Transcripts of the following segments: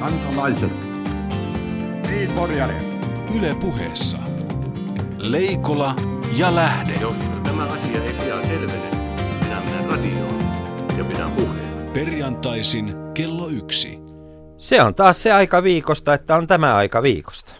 kansalaiset. Niin, Yle puheessa. Leikola ja Lähde. Jos tämä asia ei pian selvene, minä menen radioon ja pidän puheen. Perjantaisin kello yksi. Se on taas se aika viikosta, että on tämä aika viikosta.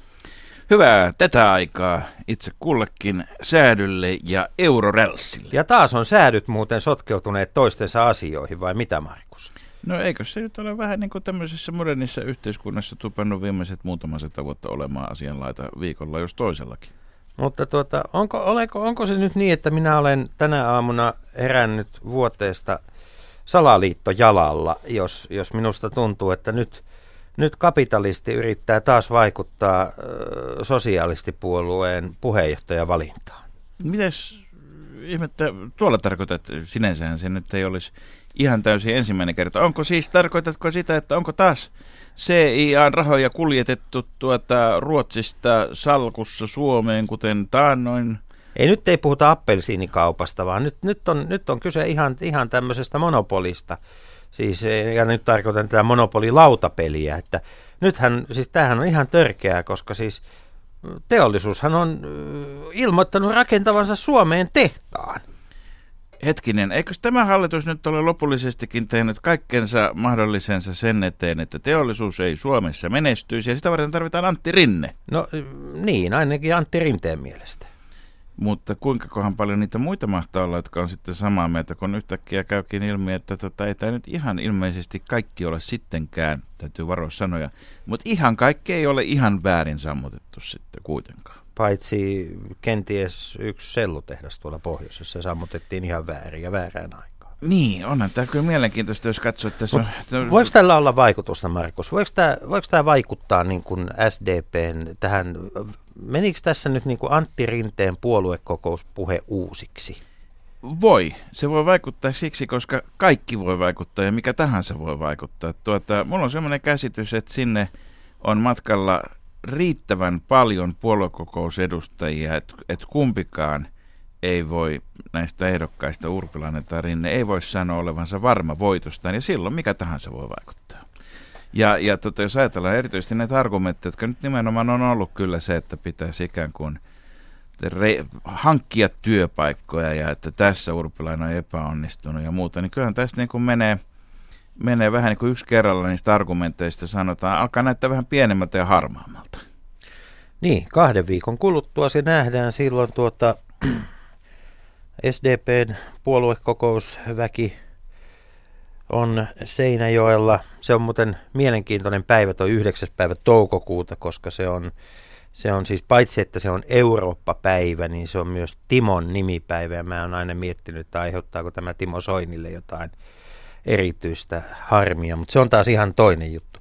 Hyvää tätä aikaa itse kullekin säädylle ja eurorälssille. Ja taas on säädyt muuten sotkeutuneet toistensa asioihin, vai mitä Markus? No eikö se nyt ole vähän niin kuin tämmöisessä modernissa yhteiskunnassa tupannut viimeiset muutama sata vuotta olemaan asianlaita viikolla jos toisellakin? Mutta tuota, onko, oleko, onko se nyt niin, että minä olen tänä aamuna herännyt vuoteesta salaliitto jalalla, jos, jos minusta tuntuu, että nyt, nyt kapitalisti yrittää taas vaikuttaa ö, sosialistipuolueen puheenjohtajavalintaan? Mites ihmettä tuolla tarkoitat, sinänsähän se nyt ei olisi ihan täysin ensimmäinen kerta. Onko siis, tarkoitatko sitä, että onko taas CIA-rahoja kuljetettu tuota Ruotsista salkussa Suomeen, kuten taannoin? Ei nyt ei puhuta appelsiinikaupasta, vaan nyt, nyt, on, nyt on kyse ihan, ihan tämmöisestä monopolista. Siis, ja nyt tarkoitan tätä monopolilautapeliä, että nythän, siis tämähän on ihan törkeää, koska siis teollisuushan on ilmoittanut rakentavansa Suomeen tehtaan. Hetkinen, eikö tämä hallitus nyt ole lopullisestikin tehnyt kaikkensa mahdollisensa sen eteen, että teollisuus ei Suomessa menestyisi ja sitä varten tarvitaan Antti Rinne? No niin, ainakin Antti Rinteen mielestä. Mutta kuinka kohan paljon niitä muita mahtaa olla, jotka on sitten samaa mieltä, kun yhtäkkiä käykin ilmi, että tota, ei tämä nyt ihan ilmeisesti kaikki ole sittenkään, täytyy varoa sanoja, mutta ihan kaikki ei ole ihan väärin sammutettu sitten kuitenkaan. Paitsi kenties yksi sellutehdas tuolla pohjoisessa se sammutettiin ihan väärin ja väärään aikaan. Niin, onhan tämä kyllä mielenkiintoista, jos katsoo, että se on... Voiko tällä olla vaikutusta, Markus? Voiko tämä, voiko tämä vaikuttaa niin kuin SDPn tähän, menikö tässä nyt niin kuin Antti Rinteen puoluekokouspuhe uusiksi? Voi. Se voi vaikuttaa siksi, koska kaikki voi vaikuttaa ja mikä tahansa voi vaikuttaa. Tuota, mulla on sellainen käsitys, että sinne on matkalla riittävän paljon puoluekokousedustajia, että et kumpikaan ei voi näistä ehdokkaista Urpilainen tai Rinne ei voi sanoa olevansa varma voitostaan, ja silloin mikä tahansa voi vaikuttaa. Ja, ja tota, jos ajatellaan erityisesti näitä argumentteja, jotka nyt nimenomaan on ollut kyllä se, että pitäisi ikään kuin re- hankkia työpaikkoja ja että tässä Urpilainen on epäonnistunut ja muuta, niin kyllähän tästä niin kuin menee – menee vähän niin kuin yksi kerralla niistä argumenteista sanotaan, alkaa näyttää vähän pienemmältä ja harmaammalta. Niin, kahden viikon kuluttua se nähdään silloin tuota SDPn puoluekokousväki on Seinäjoella. Se on muuten mielenkiintoinen päivä, tuo 9. päivä toukokuuta, koska se on, se on siis paitsi, että se on Eurooppa-päivä, niin se on myös Timon nimipäivä. Ja mä oon aina miettinyt, että aiheuttaako tämä Timo Soinille jotain erityistä harmia, mutta se on taas ihan toinen juttu.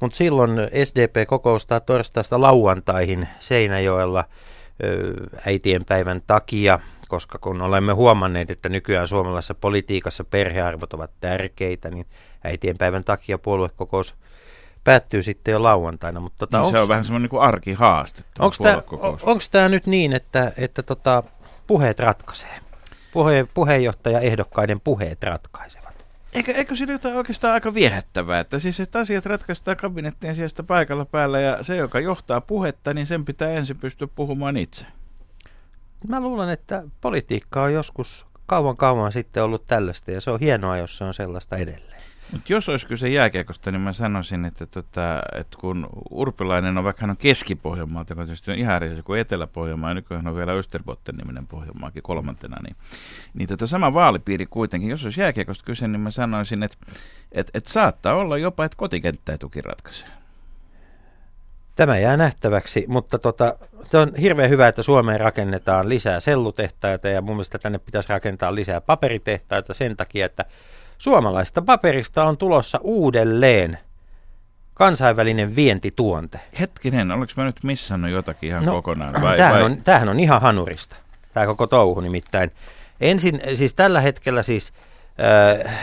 Mutta silloin SDP kokoustaa torstaista lauantaihin Seinäjoella äitien päivän takia, koska kun olemme huomanneet, että nykyään suomalaisessa politiikassa perhearvot ovat tärkeitä, niin äitien päivän takia puoluekokous päättyy sitten jo lauantaina. Mutta tota, niin se on vähän semmoinen niin arkihaaste. Onko tämä nyt niin, että, että tota, puheet ratkaisee? Puhe, puheenjohtaja ehdokkaiden puheet ratkaisevat? Eikö, eikö siinä jotain oikeastaan aika viehättävää, että siis että asiat ratkaistaan kabinettien sijasta paikalla päällä ja se, joka johtaa puhetta, niin sen pitää ensin pystyä puhumaan itse. Mä luulen, että politiikka on joskus kauan kauan sitten ollut tällaista ja se on hienoa, jos se on sellaista edelleen. Mutta jos olisi kyse jääkiekosta, niin mä sanoisin, että, tota, että kun Urpilainen on vaikka hän on Keski-Pohjanmaalta, joka on ihan eri kuin Etelä-Pohjanmaa, ja nykyään on vielä Österbotten-niminen Pohjanmaakin kolmantena, niin, niin tota sama vaalipiiri kuitenkin, jos olisi jääkiekosta kyse, niin mä sanoisin, että, että, että saattaa olla jopa, että kotikenttä tuki ratkaisee. Tämä jää nähtäväksi, mutta tota, on hirveän hyvä, että Suomeen rakennetaan lisää sellutehtaita ja mun mielestä tänne pitäisi rakentaa lisää paperitehtaita sen takia, että Suomalaista paperista on tulossa uudelleen kansainvälinen vientituonte. Hetkinen, oliko mä nyt missannut jotakin ihan no, kokonaan? Vai, tämähän, vai? On, tämähän on ihan hanurista, tämä koko touhu nimittäin. Ensin, siis tällä hetkellä siis äh,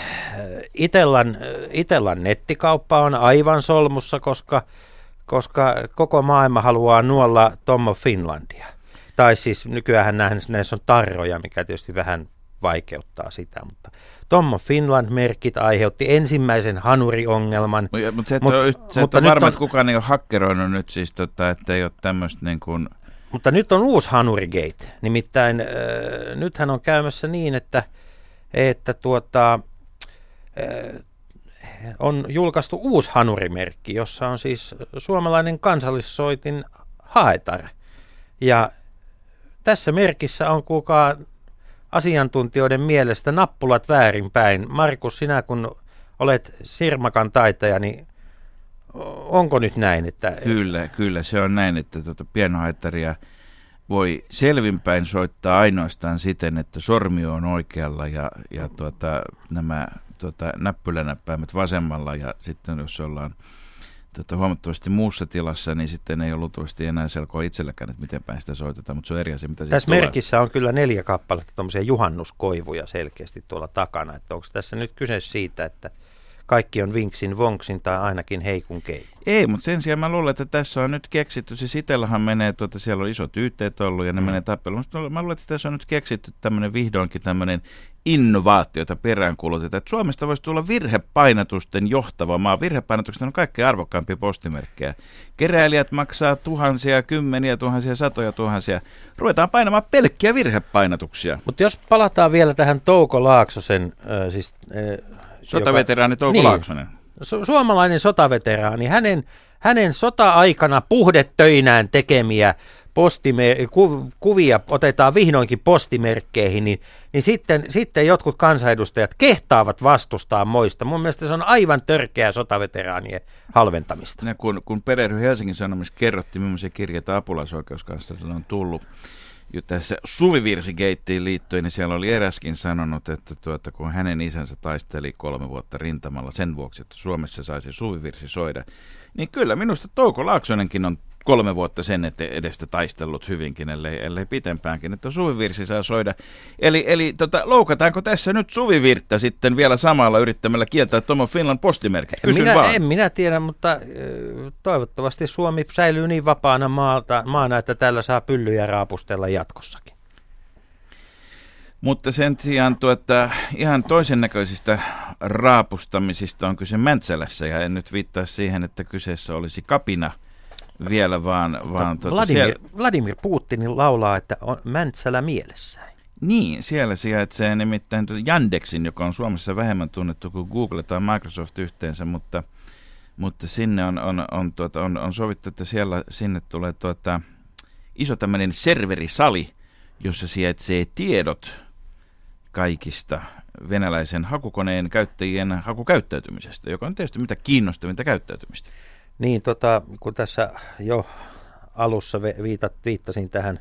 Itellan, Itellan nettikauppa on aivan solmussa, koska, koska koko maailma haluaa nuolla Tommo Finlandia. Tai siis nykyään näissä on tarroja, mikä tietysti vähän vaikeuttaa sitä. Mutta Tommo Finland-merkit aiheutti ensimmäisen hanuriongelman. Mutta mut se, että Mut- on, se, mutta on varma, on- että kukaan ei ole hakkeroinut nyt siis, tota, että ei ole tämmöistä niin kuin, Mutta nyt on uusi hanurigate. Nimittäin äh, nythän on käymässä niin, että, että tuota, äh, on julkaistu uusi hanurimerkki, jossa on siis suomalainen kansallissoitin haetar. Ja tässä merkissä on kuulkaa asiantuntijoiden mielestä nappulat väärinpäin. Markus, sinä kun olet Sirmakan taitaja, niin onko nyt näin, että Kyllä, kyllä se on näin, että tuota pienohaittaria voi selvinpäin soittaa ainoastaan siten, että sormi on oikealla ja, ja tuota, nämä tuota, näppylänäppäimet vasemmalla ja sitten jos ollaan tuota, huomattavasti muussa tilassa, niin sitten ei ole luultavasti enää selkoa itselläkään, että miten päin sitä soitetaan, mutta se on eri asia, mitä Tässä tulee. merkissä on kyllä neljä kappaletta tuommoisia juhannuskoivuja selkeästi tuolla takana. Että onko tässä nyt kyse siitä, että kaikki on vinksin vonksin tai ainakin heikun keikun? Ei, mutta sen sijaan mä luulen, että tässä on nyt keksitty, siis itsellähän menee, tuota, siellä on isot yhteet ollut ja ne mm. menee tappeluun. Musta Mä luulen, että tässä on nyt keksitty tämmöinen vihdoinkin tämmöinen innovaatio, jota peräänkuulutetaan. Että Suomesta voisi tulla virhepainatusten johtava maa. Virhepainatukset on kaikkein arvokkaampia postimerkkejä. Keräilijät maksaa tuhansia, kymmeniä tuhansia, satoja tuhansia. Ruvetaan painamaan pelkkiä virhepainatuksia. Mutta jos palataan vielä tähän Touko Laaksosen, äh, siis... Äh, Sotaveteraani Touko Niin. Laaksonen. su- suomalainen sotaveteraani, hänen, hänen sota-aikana puhdetöinään tekemiä postime- ku- kuvia otetaan vihdoinkin postimerkkeihin, niin, niin sitten, sitten jotkut kansanedustajat kehtaavat vastustaa moista. Mun mielestä se on aivan törkeää sotaveteraanien halventamista. Ja kun, kun Perehdy Helsingin Sanomissa kerrottiin, millaisia kirjeitä apulaisoikeuskanslerille on tullut jo tässä suvivirsigeittiin liittyen, niin siellä oli eräskin sanonut, että tuota, kun hänen isänsä taisteli kolme vuotta rintamalla sen vuoksi, että Suomessa saisi suvivirsi soida, niin kyllä minusta Touko Laaksonenkin on kolme vuotta sen edestä taistellut hyvinkin, ellei, ellei pitempäänkin, että suvivirsi saa soida. Eli, eli tota, loukataanko tässä nyt suvivirttä sitten vielä samalla yrittämällä kieltää Tomo Finland postimerkit? Kysyn minä, vaan. En minä tiedä, mutta toivottavasti Suomi säilyy niin vapaana maalta, maana, että tällä saa pyllyjä raapustella jatkossakin. Mutta sen sijaan tuota, ihan toisen näköisistä raapustamisista on kyse Mäntsälässä ja en nyt viittaa siihen, että kyseessä olisi kapina vielä, vaan, vaan tuota, Vladimir, siellä, Vladimir Putin laulaa, että on Mäntsälä mielessään. niin, siellä sijaitsee nimittäin Yandexin, joka on Suomessa vähemmän tunnettu kuin Google tai Microsoft yhteensä, mutta, mutta sinne on, on, on, tuota, on, on sovittu, että siellä, sinne tulee tuota, iso tämmöinen serverisali, jossa sijaitsee tiedot kaikista venäläisen hakukoneen käyttäjien hakukäyttäytymisestä, joka on tietysti mitä kiinnostavinta käyttäytymistä. Niin, tota, kun tässä jo alussa viitat, viittasin tähän,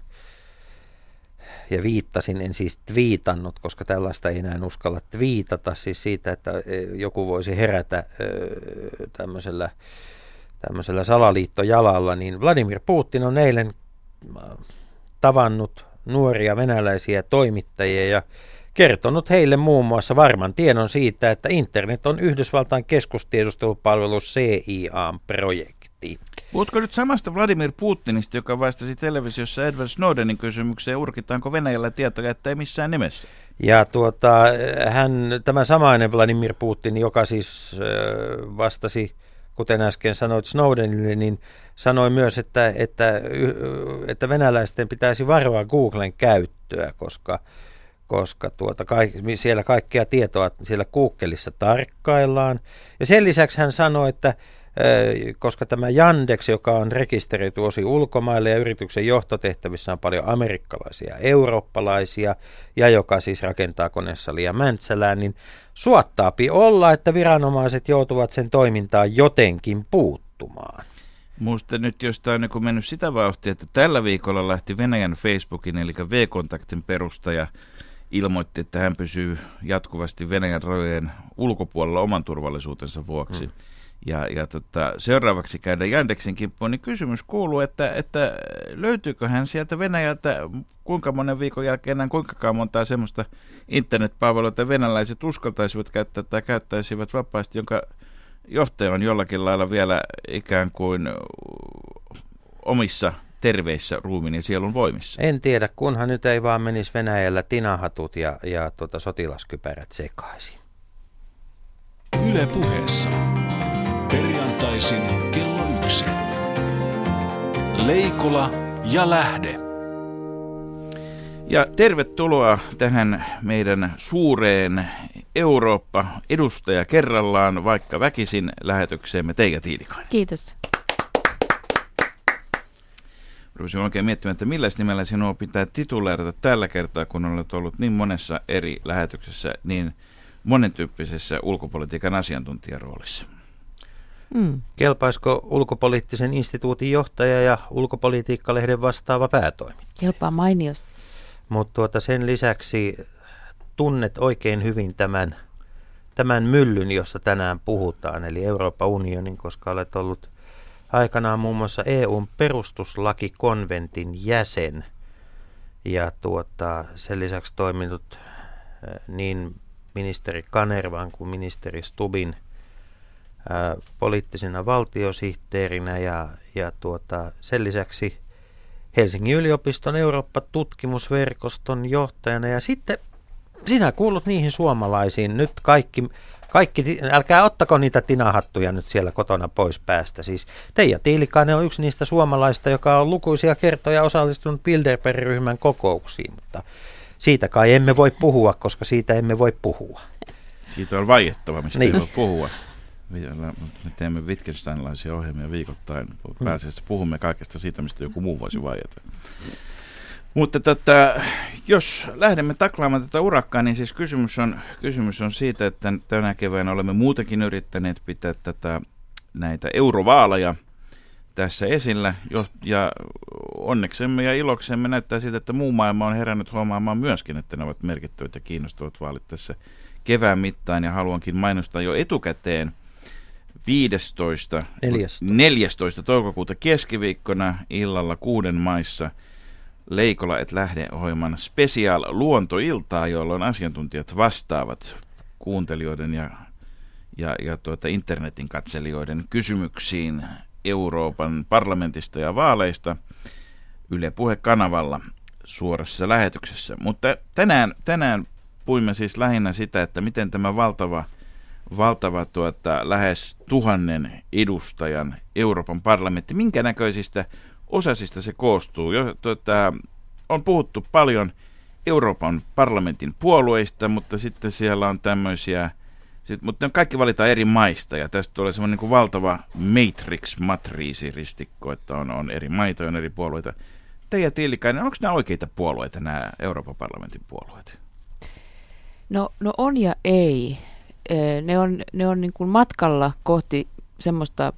ja viittasin, en siis twiitannut, koska tällaista ei enää uskalla twiitata, siis siitä, että e, joku voisi herätä ö, tämmöisellä, tämmöisellä salaliittojalalla, niin Vladimir Putin on eilen äh, tavannut nuoria venäläisiä toimittajia ja kertonut heille muun muassa varman tiedon siitä, että internet on Yhdysvaltain keskustiedustelupalvelu CIA-projekti. Puhutko nyt samasta Vladimir Putinista, joka vastasi televisiossa Edward Snowdenin kysymykseen, urkitaanko Venäjällä tietoja, että ei missään nimessä? Ja tuota, hän, tämä samainen Vladimir Putin, joka siis vastasi, kuten äsken sanoit Snowdenille, niin sanoi myös, että, että, että venäläisten pitäisi varoa Googlen käyttöä, koska, koska tuota, kaik, siellä kaikkea tietoa siellä Googleissa tarkkaillaan. Ja sen lisäksi hän sanoi, että koska tämä Yandex, joka on rekisteröity osi ulkomaille ja yrityksen johtotehtävissä on paljon amerikkalaisia eurooppalaisia, ja joka siis rakentaa konesalia Mäntsälään, niin suottaapi olla, että viranomaiset joutuvat sen toimintaan jotenkin puuttumaan. Muista nyt jostain niin mennyt sitä vauhtia, että tällä viikolla lähti Venäjän Facebookin, eli V-kontaktin perustaja, ilmoitti, että hän pysyy jatkuvasti Venäjän rajojen ulkopuolella oman turvallisuutensa vuoksi. Hmm. Ja, ja tota, seuraavaksi käydä Yandexin kimppuun, niin kysymys kuuluu, että, että löytyykö hän sieltä Venäjältä kuinka monen viikon jälkeen enää kuinkakaan montaa semmoista internetpalvelua, että venäläiset uskaltaisivat käyttää tai käyttäisivät vapaasti, jonka johtaja on jollakin lailla vielä ikään kuin omissa terveissä ruumiin ja sielun voimissa? En tiedä, kunhan nyt ei vaan menisi Venäjällä tinahatut ja, ja tota sotilaskypärät sekaisin. Yle puheessa. Perjantaisin kello yksi. Leikola ja Lähde. Ja tervetuloa tähän meidän suureen Eurooppa-edustaja kerrallaan, vaikka väkisin lähetykseemme Teikä Tiilikainen. Kiitos. Rupesin oikein miettimään, että millä nimellä sinua pitää tituleerata tällä kertaa, kun olet ollut niin monessa eri lähetyksessä, niin monentyyppisessä ulkopolitiikan asiantuntijaroolissa. Mm. Kelpaisiko ulkopoliittisen instituutin johtaja ja ulkopolitiikkalehden vastaava päätoimittaja? Kelpaa mainiosti. Mutta tuota sen lisäksi tunnet oikein hyvin tämän, tämän myllyn, jossa tänään puhutaan, eli Euroopan unionin, koska olet ollut aikanaan muun muassa EUn perustuslakikonventin jäsen. Ja tuota, sen lisäksi toiminut niin ministeri Kanervan kuin ministeri Stubin ää, poliittisena valtiosihteerinä. Ja, ja tuota, sen lisäksi Helsingin yliopiston Eurooppa-tutkimusverkoston johtajana. Ja sitten sinä kuulut niihin suomalaisiin, nyt kaikki, kaikki, älkää ottako niitä tinahattuja nyt siellä kotona pois päästä. Siis Teija Tiilikainen on yksi niistä suomalaista, joka on lukuisia kertoja osallistunut Bilderberg-ryhmän kokouksiin, mutta siitä kai emme voi puhua, koska siitä emme voi puhua. Siitä on vaiettava, mistä niin. ei voi puhua. Me teemme Wittgensteinlaisia ohjelmia viikoittain. Pääasiassa puhumme kaikesta siitä, mistä joku muu voisi vaieta. Mutta tota, jos lähdemme taklaamaan tätä urakkaa, niin siis kysymys on, kysymys on siitä, että tänä keväänä olemme muutenkin yrittäneet pitää tätä, näitä eurovaaleja tässä esillä. Ja onneksemme ja iloksemme näyttää siitä, että muu maailma on herännyt huomaamaan myöskin, että ne ovat merkittävät ja kiinnostavat vaalit tässä kevään mittaan. Ja haluankin mainostaa jo etukäteen 15. 14. 14. toukokuuta keskiviikkona illalla kuuden maissa – Leikola et lähde ohjelman special luontoiltaa, jolloin asiantuntijat vastaavat kuuntelijoiden ja, ja, ja tuota internetin katselijoiden kysymyksiin Euroopan parlamentista ja vaaleista Yle Puhe-kanavalla suorassa lähetyksessä. Mutta tänään, tänään puimme siis lähinnä sitä, että miten tämä valtava, valtava tuota, lähes tuhannen edustajan Euroopan parlamentti, minkä näköisistä osasista se koostuu. Jo, tuota, on puhuttu paljon Euroopan parlamentin puolueista, mutta sitten siellä on tämmöisiä, sit, mutta ne kaikki valitaan eri maista ja tästä tulee semmoinen niin valtava matrix-matriisiristikko, että on, on eri maita on eri puolueita. Teija Tiilikainen, onko nämä oikeita puolueita, nämä Euroopan parlamentin puolueet? No, no on ja ei. Ne on, ne on niin kuin matkalla kohti semmoista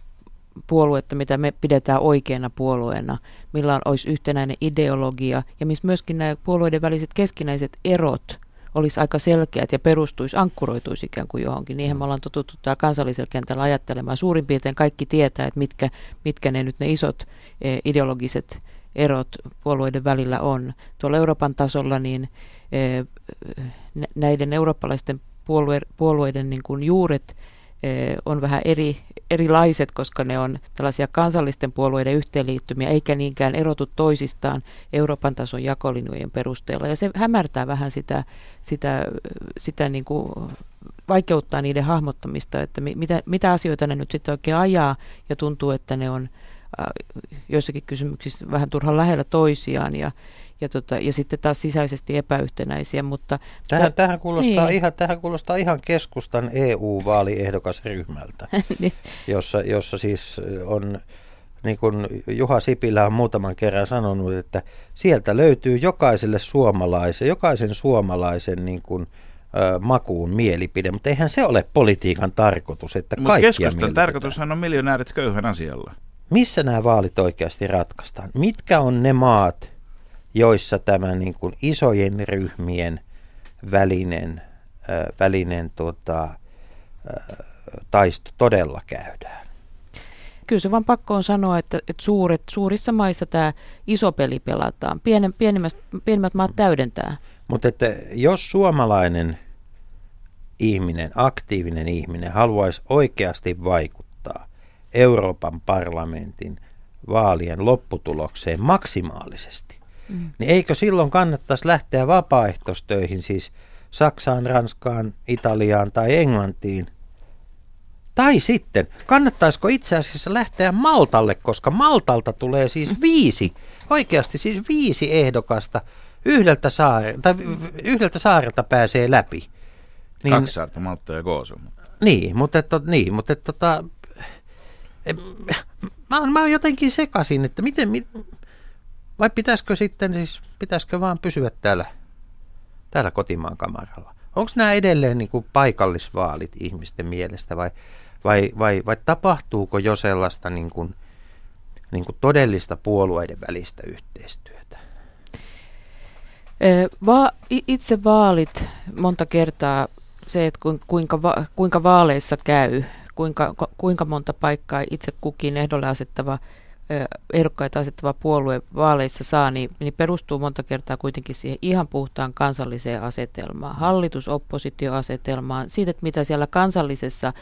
puoluetta, mitä me pidetään oikeana puolueena, millä olisi yhtenäinen ideologia ja missä myöskin nämä puolueiden väliset keskinäiset erot olisi aika selkeät ja perustuisi, ankkuroituisi ikään kuin johonkin. Niihin me ollaan totuttu täällä kansallisella kentällä ajattelemaan. Suurin piirtein kaikki tietää, että mitkä, mitkä ne nyt ne isot e, ideologiset erot puolueiden välillä on. Tuolla Euroopan tasolla niin e, näiden eurooppalaisten puolue, puolueiden niin kuin juuret on vähän eri, erilaiset, koska ne on tällaisia kansallisten puolueiden yhteenliittymiä, eikä niinkään erotu toisistaan Euroopan tason jakolinjojen perusteella. Ja se hämärtää vähän sitä, sitä, sitä niin kuin vaikeuttaa niiden hahmottamista, että mitä, mitä asioita ne nyt sitten oikein ajaa, ja tuntuu, että ne on joissakin kysymyksissä vähän turhan lähellä toisiaan, ja, ja, tota, ja sitten taas sisäisesti epäyhtenäisiä. Mutta tähän, t- tähän, kuulostaa niin. ihan, tähän kuulostaa ihan keskustan EU-vaaliehdokasryhmältä, niin. jossa, jossa siis on, niin kuin Juha Sipilä on muutaman kerran sanonut, että sieltä löytyy jokaiselle suomalaisen, jokaisen suomalaisen niin kuin, ö, makuun mielipide, mutta eihän se ole politiikan tarkoitus, että Mutta keskustan tarkoitushan on miljonäärit köyhän asialla. Missä nämä vaalit oikeasti ratkaistaan? Mitkä on ne maat, joissa tämä niin kuin isojen ryhmien välinen, äh, välinen tota, äh, taisto todella käydään. Kyllä se vaan pakko on sanoa, että, että suuret, suurissa maissa tämä iso peli pelataan. Pienen, pienimmät, pienimmät maat täydentää. Mutta että jos suomalainen ihminen, aktiivinen ihminen haluaisi oikeasti vaikuttaa Euroopan parlamentin vaalien lopputulokseen maksimaalisesti, mm. niin eikö silloin kannattaisi lähteä vapaaehtoistöihin, siis Saksaan, Ranskaan, Italiaan tai Englantiin? Tai sitten, kannattaisiko itse asiassa lähteä Maltalle, koska Maltalta tulee siis viisi, oikeasti siis viisi ehdokasta yhdeltä, saare, tai yhdeltä saarelta pääsee läpi. Niin, Kaksi saarta, Malta ja Goosu. Niin, mutta, että, niin, mutta että, tota, mä, mä oon jotenkin sekasin, että miten, mit, vai pitäisikö sitten siis, pitäisikö vaan pysyä täällä, täällä kotimaan kamaralla? Onko nämä edelleen niin kuin paikallisvaalit ihmisten mielestä vai, vai, vai, vai tapahtuuko jo sellaista niin kuin, niin kuin todellista puolueiden välistä yhteistyötä? Va- itse vaalit monta kertaa se, että kuinka, va- kuinka vaaleissa käy, kuinka, kuinka monta paikkaa itse kukin ehdolle asettava ehdokkaita asettava puolue vaaleissa saa, niin, niin perustuu monta kertaa kuitenkin siihen ihan puhtaan kansalliseen asetelmaan, hallitus-oppositioasetelmaan, siitä, että mitä siellä kansallisessa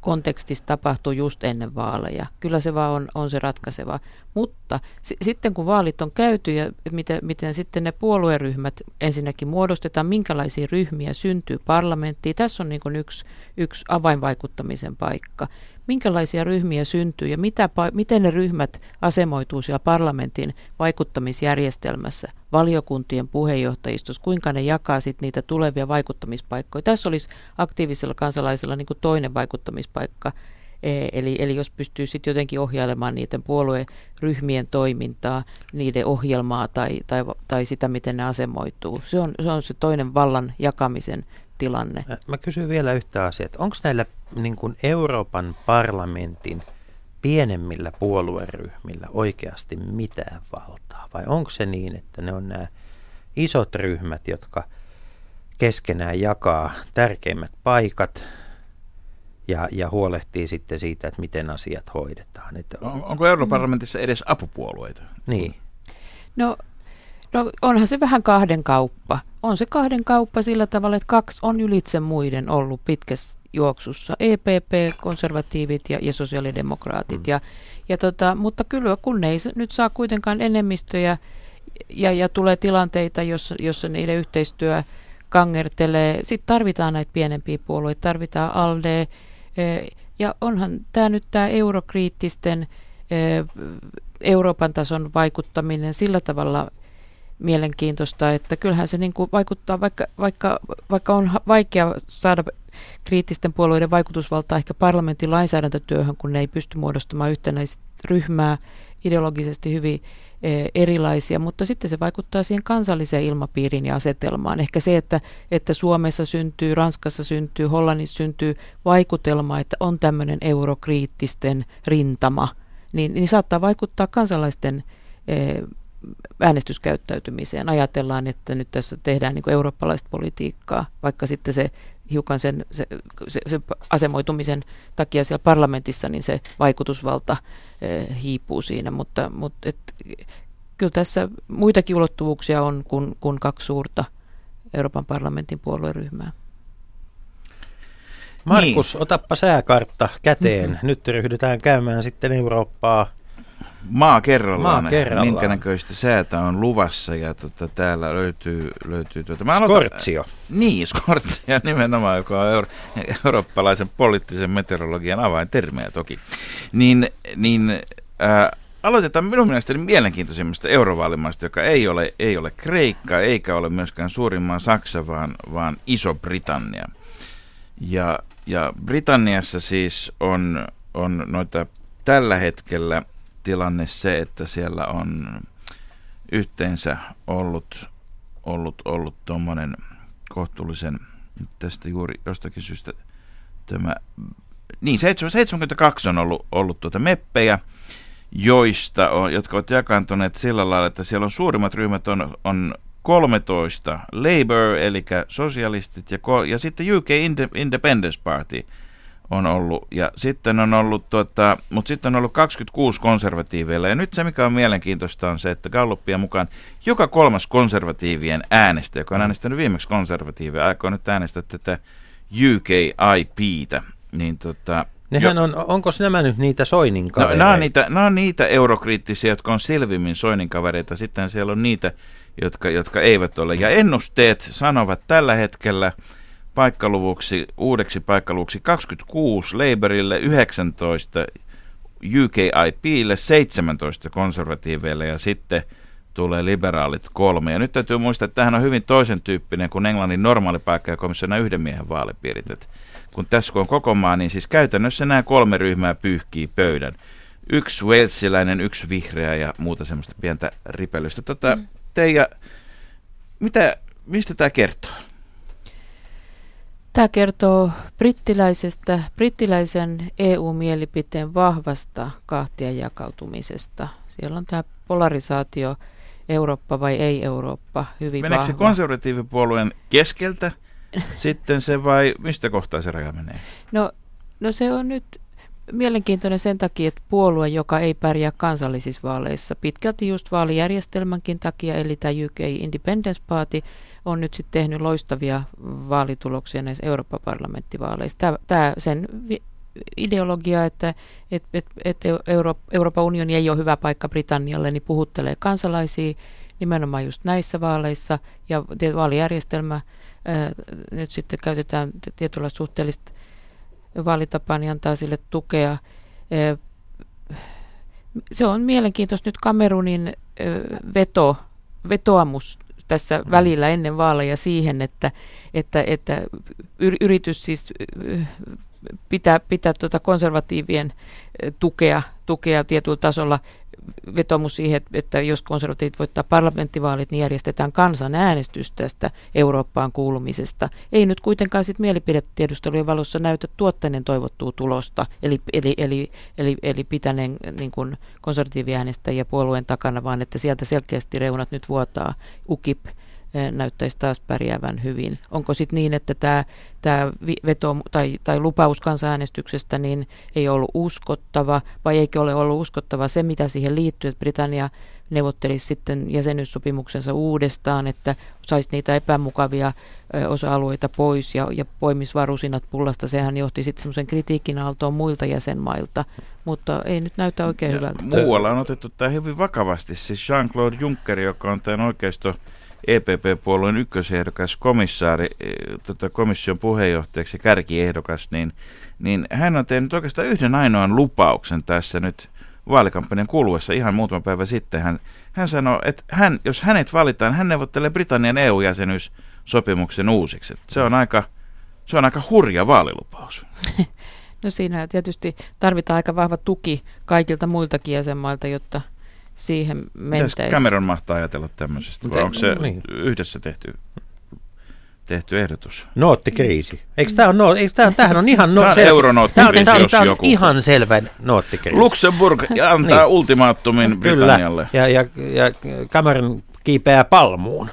kontekstissa tapahtuu just ennen vaaleja. Kyllä se vaan on, on se ratkaiseva. Mutta s- sitten kun vaalit on käyty ja miten, miten sitten ne puolueryhmät ensinnäkin muodostetaan, minkälaisia ryhmiä syntyy parlamenttiin, tässä on niin yksi, yksi avainvaikuttamisen paikka minkälaisia ryhmiä syntyy ja mitä, miten ne ryhmät asemoituu siellä parlamentin vaikuttamisjärjestelmässä, valiokuntien puheenjohtajistossa, kuinka ne jakaa sitten niitä tulevia vaikuttamispaikkoja. Tässä olisi aktiivisella kansalaisella niin toinen vaikuttamispaikka, e, Eli, eli jos pystyy sitten jotenkin ohjailemaan niiden puolueryhmien toimintaa, niiden ohjelmaa tai, tai, tai sitä, miten ne asemoituu. Se on, se on se toinen vallan jakamisen tilanne. Mä kysyn vielä yhtä asiaa. Onko näillä niin kuin Euroopan parlamentin pienemmillä puolueryhmillä oikeasti mitään valtaa? Vai onko se niin, että ne on nämä isot ryhmät, jotka keskenään jakaa tärkeimmät paikat ja, ja huolehtii sitten siitä, että miten asiat hoidetaan. Että on, onko Euroopan parlamentissa edes apupuolueita? Niin. No No onhan se vähän kahden kauppa. On se kahden kauppa sillä tavalla, että kaksi on ylitse muiden ollut pitkässä juoksussa. EPP, konservatiivit ja, ja sosiaalidemokraatit. Mm. Ja, ja tota, mutta kyllä kun ne ei nyt saa kuitenkaan enemmistöjä ja, ja tulee tilanteita, jossa, jossa niiden yhteistyö kangertelee. Sitten tarvitaan näitä pienempiä puolueita, tarvitaan ALDE. E, ja onhan tämä nyt tämä eurokriittisten e, Euroopan tason vaikuttaminen sillä tavalla – mielenkiintoista, että kyllähän se niin kuin vaikuttaa, vaikka, vaikka, vaikka on vaikea saada kriittisten puolueiden vaikutusvaltaa ehkä parlamentin lainsäädäntötyöhön, kun ne ei pysty muodostamaan yhtenäistä ryhmää, ideologisesti hyvin e, erilaisia, mutta sitten se vaikuttaa siihen kansalliseen ilmapiiriin ja asetelmaan. Ehkä se, että, että Suomessa syntyy, Ranskassa syntyy, Hollannissa syntyy vaikutelma, että on tämmöinen eurokriittisten rintama, niin, niin saattaa vaikuttaa kansalaisten e, äänestyskäyttäytymiseen. Ajatellaan, että nyt tässä tehdään niin eurooppalaista politiikkaa, vaikka sitten se hiukan sen, se, se, se asemoitumisen takia siellä parlamentissa, niin se vaikutusvalta eh, hiipuu siinä, mutta, mutta et, kyllä tässä muitakin ulottuvuuksia on kuin, kuin kaksi suurta Euroopan parlamentin puolueryhmää. Markus, niin. otappa sääkartta käteen. Mm-hmm. Nyt ryhdytään käymään sitten Eurooppaa maa kerrallaan, maa kerrallaan. minkä näköistä säätä on luvassa ja tota, täällä löytyy, löytyy tuota, mä aloitan, Skortsio. Niin, Skortsio nimenomaan, joka on euro, eurooppalaisen poliittisen meteorologian avaintermejä toki. Niin, niin äh, aloitetaan minun mielestäni mielenkiintoisimmasta eurovaalimaasta, joka ei ole, ei ole Kreikka, eikä ole myöskään suurimman Saksa, vaan, vaan Iso-Britannia. Ja, ja Britanniassa siis on, on noita tällä hetkellä tilanne se, että siellä on yhteensä ollut ollut, ollut tuommoinen kohtuullisen, tästä juuri jostakin syystä tämä, niin 72 on ollut, ollut tuota meppejä, joista on, jotka ovat jakantuneet sillä lailla, että siellä on suurimmat ryhmät on, on 13 Labour, eli sosialistit, ja, ja sitten UK Independence Party, on ollut. Ja sitten on ollut, tuota, mutta sitten on ollut 26 konservatiiveilla. Ja nyt se, mikä on mielenkiintoista, on se, että Gallupia mukaan joka kolmas konservatiivien äänestä, joka on mm. äänestänyt viimeksi konservatiivia, aikoo nyt äänestää tätä UKIPtä, niin tota, Nehän on, onko nämä nyt niitä Soinin No, kavereita? nämä, on niitä, nämä on niitä eurokriittisiä, jotka on selvimmin Soinin kavereita. Sitten siellä on niitä, jotka, jotka eivät ole. Ja ennusteet sanovat tällä hetkellä paikkaluvuksi, uudeksi paikkaluvuksi 26 Labourille, 19 UKIPille, 17 konservatiiveille ja sitten tulee liberaalit kolme. Ja nyt täytyy muistaa, että tämähän on hyvin toisen tyyppinen kuin Englannin normaali paikka ja komissiona yhden miehen vaalipiirit. Et kun tässä kun on koko maa, niin siis käytännössä nämä kolme ryhmää pyyhkii pöydän. Yksi walesiläinen, yksi vihreä ja muuta semmoista pientä ripelystä. Tota, mm. Teija, mitä, mistä tämä kertoo? Tämä kertoo brittiläisestä, brittiläisen EU-mielipiteen vahvasta kahtia jakautumisesta. Siellä on tämä polarisaatio, Eurooppa vai ei Eurooppa, hyvin Meneekö se vahva. konservatiivipuolueen keskeltä sitten se vai mistä kohtaa se raja menee? No, no se on nyt mielenkiintoinen sen takia, että puolue, joka ei pärjää kansallisissa vaaleissa, pitkälti just vaalijärjestelmänkin takia, eli tämä UK Independence Party on nyt sitten tehnyt loistavia vaalituloksia näissä Eurooppa-parlamenttivaaleissa. Tämä, tämä sen ideologia, että et, et, et Euro, Euroopan unioni ei ole hyvä paikka Britannialle, niin puhuttelee kansalaisia nimenomaan just näissä vaaleissa, ja vaalijärjestelmä ää, nyt sitten käytetään tietynlaista suhteellista vaalitapaa, niin antaa sille tukea. Se on mielenkiintoista nyt Kamerunin veto, vetoamus tässä välillä ennen vaaleja siihen, että, että, että yr- yritys siis pitää, pitää tuota konservatiivien tukea, tukea tietyllä tasolla vetomus siihen, että- jos konservatiivit voittaa parlamenttivaalit, niin järjestetään kansanäänestys tästä Eurooppaan kuulumisesta. Ei nyt kuitenkaan sit mielipidetiedustelujen valossa näytä tuottaneen toivottua tulosta, eli, eli, eli, eli, eli pitäneen niin kuin konservatiiviäänestäjiä puolueen takana, vaan että sieltä selkeästi reunat nyt vuotaa UKIP näyttäisi taas pärjäävän hyvin. Onko sitten niin, että tämä tää veto tai, tai lupaus kansanäänestyksestä niin ei ollut uskottava, vai eikö ole ollut uskottava se, mitä siihen liittyy, että Britannia neuvottelisi sitten jäsenyyssopimuksensa uudestaan, että saisi niitä epämukavia osa-alueita pois ja, ja poimisi varusinat pullasta. Sehän johti sitten semmoisen kritiikin aaltoon muilta jäsenmailta, mutta ei nyt näytä oikein Ja hyvältä. Muualla on otettu tämä hyvin vakavasti. Siis Jean-Claude Juncker, joka on tämän oikeisto EPP-puolueen ykkösehdokas, komissaari, eh, tota, komission puheenjohtajaksi ja kärkiehdokas, niin, niin hän on tehnyt oikeastaan yhden ainoan lupauksen tässä nyt vaalikampanjan kuluessa ihan muutama päivä sitten. Hän, hän sanoi, että hän, jos hänet valitaan, hän neuvottelee Britannian EU-jäsenyyssopimuksen uusiksi. Se on aika, se on aika hurja vaalilupaus. No siinä tietysti tarvitaan aika vahva tuki kaikilta muiltakin jäsenmailta, jotta siihen Mitäs mentäisiin. Cameron mahtaa ajatella tämmöisestä? Vai onko se niin. yhdessä tehty, tehty ehdotus? Noottikriisi. Eikö tämä on, no, eikö tämä, tämähän on ihan... No, Tämä on selvä- euronootkriisi, Tämä on, tämä on, jos tämä on joku. ihan selvä noottikriisi. Luxemburg antaa Niin. ultimaattumin Britannialle. Kyllä, ja, ja, ja Cameron kiipeää palmuun.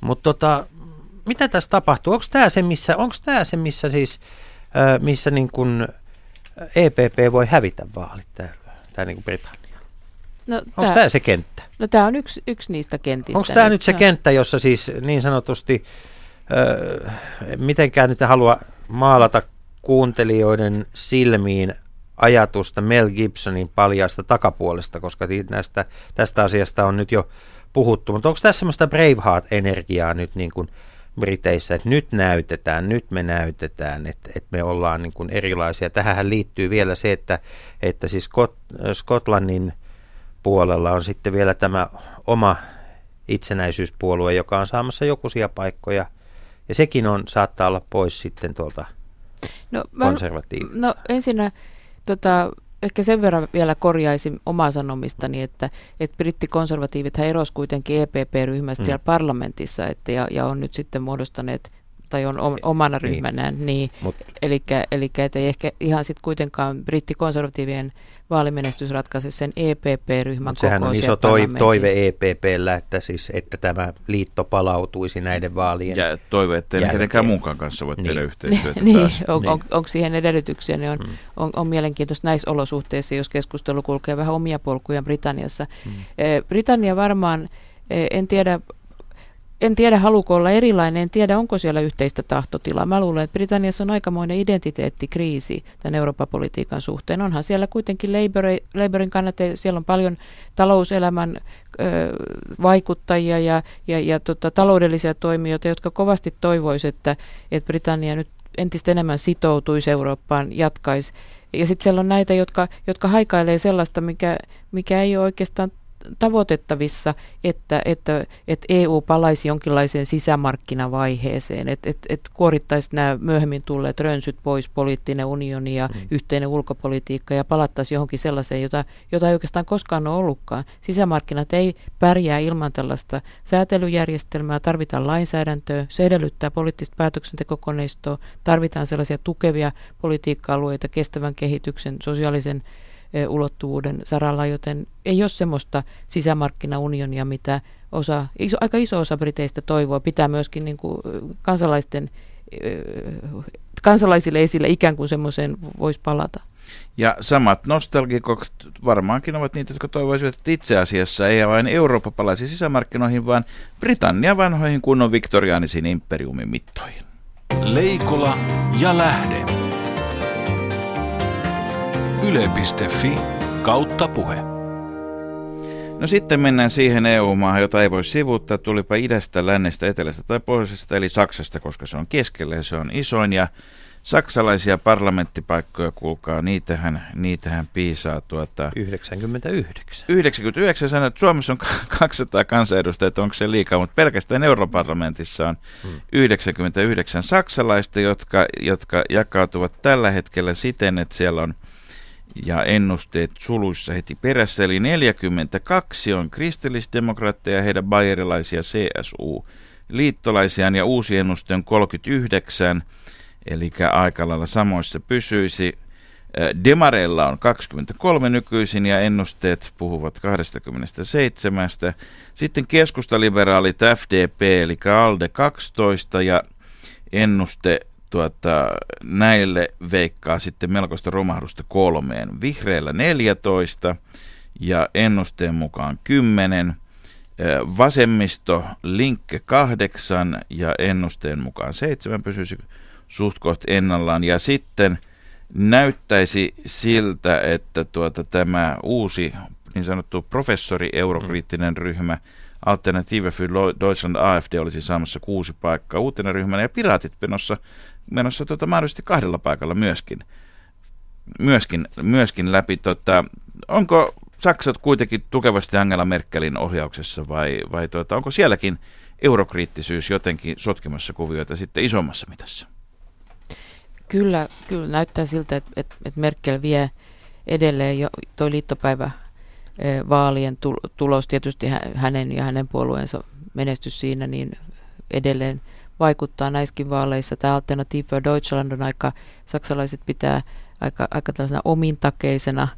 Mutta tota, mitä tässä tapahtuu? Onko tämä se, missä, onks tää se, missä siis, missä niin kun EPP voi hävitä vaalit täällä, tää niin Britannia? No, Onko tämä tämä se kenttä? no, tää on yksi, yksi niistä kentistä. Onko tämä nyt se Joo. kenttä, jossa siis niin sanotusti, äh, mitenkään nyt halua maalata kuuntelijoiden silmiin ajatusta Mel Gibsonin paljaasta takapuolesta, koska näistä, tästä asiasta on nyt jo puhuttu. Mutta onko tässä semmoista Braveheart-energiaa nyt niin kuin Briteissä, että nyt näytetään, nyt me näytetään, että, että me ollaan niin kuin erilaisia. Tähän liittyy vielä se, että, että siis Skot- Skotlannin puolella on sitten vielä tämä oma itsenäisyyspuolue, joka on saamassa jokuisia paikkoja. Ja sekin on, saattaa olla pois sitten tuolta No, mä, konservatiivi. no ensinnä tota, ehkä sen verran vielä korjaisin omaa sanomistani, että, että brittikonservatiivit erosi kuitenkin EPP-ryhmästä mm. siellä parlamentissa että, ja, ja on nyt sitten muodostaneet tai on om- omana Niin. ryhmänään, niin, Mut, eli, ei ehkä ihan sitten kuitenkaan brittikonservatiivien vaalimenestys ratkaise sen EPP-ryhmän mut sehän on iso siellä toi, parlamentissa. toive EPPllä, että, siis, että tämä liitto palautuisi näiden vaalien. Ja toive, ne Jälkeen. kenenkään muunkaan kanssa voi tehdä Niin. yhteistyötä niin, taas. on, Niin. on, onko siihen edellytyksiä, niin on, Mm. on, on mielenkiintoista näissä olosuhteissa, jos keskustelu kulkee vähän omia polkuja Britanniassa. Mm. Eh, Britannia varmaan, eh, en tiedä en tiedä, haluuko olla erilainen, en tiedä, onko siellä yhteistä tahtotilaa. Mä luulen, että Britanniassa on aikamoinen identiteettikriisi tämän Euroopan politiikan suhteen. Onhan siellä kuitenkin Labour, Labourin kannattajia, siellä on paljon talouselämän ö, vaikuttajia ja, ja, ja tota, taloudellisia toimijoita, jotka kovasti toivoisivat, että, että Britannia nyt entistä enemmän sitoutuisi Eurooppaan, jatkaisi. Ja sitten siellä on näitä, jotka, jotka haikailee sellaista, mikä, mikä ei ole oikeastaan tavoitettavissa, että, että, että EU palaisi jonkinlaiseen sisämarkkinavaiheeseen, että, että, että kuorittaisi nämä myöhemmin tulleet rönsyt pois, poliittinen unioni ja mm. yhteinen ulkopolitiikka ja palattaisiin johonkin sellaiseen, jota, jota ei oikeastaan koskaan ole ollutkaan. Sisämarkkinat ei pärjää ilman tällaista säätelyjärjestelmää, tarvitaan lainsäädäntöä, se edellyttää poliittista päätöksentekokoneistoa, tarvitaan sellaisia tukevia politiikka-alueita, kestävän kehityksen, sosiaalisen ulottuvuuden saralla, joten ei ole semmoista sisämarkkinaunionia, mitä osa, iso, aika iso osa Briteistä toivoo. Pitää myöskin niin kuin kansalaisten, kansalaisille esille ikään kuin semmoiseen voisi palata. Ja samat nostalgikot varmaankin ovat niitä, jotka toivoisivat, että itse asiassa ei vain Eurooppa palaisi sisämarkkinoihin, vaan Britannia vanhoihin kunnon viktoriaanisiin imperiumin mittoihin. Leikola ja lähde. Yle.fi kautta puhe. No sitten mennään siihen EU-maahan, jota ei voi sivuuttaa, tulipa idästä, lännestä, etelästä tai pohjoisesta, eli Saksasta, koska se on keskellä ja se on isoin. Ja saksalaisia parlamenttipaikkoja, kuulkaa, niitähän, niitähän piisaa tuota... 99. 99 sanoo, että Suomessa on 200 kansanedustajat, onko se liikaa, mutta pelkästään europarlamentissa on hmm. 99 saksalaista, jotka, jotka jakautuvat tällä hetkellä siten, että siellä on ja ennusteet suluissa heti perässä, eli 42 on kristillisdemokraatteja, heidän bayerilaisia CSU liittolaisiaan ja uusi ennuste on 39, eli aika lailla samoissa pysyisi. Demareilla on 23 nykyisin ja ennusteet puhuvat 27. Sitten keskustaliberaalit FDP eli ALDE 12 ja ennuste tuota, näille veikkaa sitten melkoista romahdusta kolmeen. Vihreillä 14 ja ennusteen mukaan 10. Vasemmisto Linkke 8 ja ennusteen mukaan 7 pysyisi suht koht ennallaan. Ja sitten näyttäisi siltä, että tuota, tämä uusi niin sanottu professori eurokriittinen ryhmä Alternative für Deutschland AFD olisi saamassa kuusi paikkaa uutena ryhmänä ja piraatit menossa menossa tota, mahdollisesti kahdella paikalla myöskin, myöskin, myöskin läpi. Tota, onko Saksat kuitenkin tukevasti Angela Merkelin ohjauksessa vai, vai tota, onko sielläkin eurokriittisyys jotenkin sotkemassa kuvioita sitten isommassa mitassa? Kyllä, kyllä näyttää siltä, että, että, että Merkel vie edelleen jo toi liittopäivä vaalien tulos, tietysti hänen ja hänen puolueensa menestys siinä, niin edelleen vaikuttaa näissäkin vaaleissa. Tämä Alternative for Deutschland on aika, saksalaiset pitää aika, aika tällaisena omintakeisena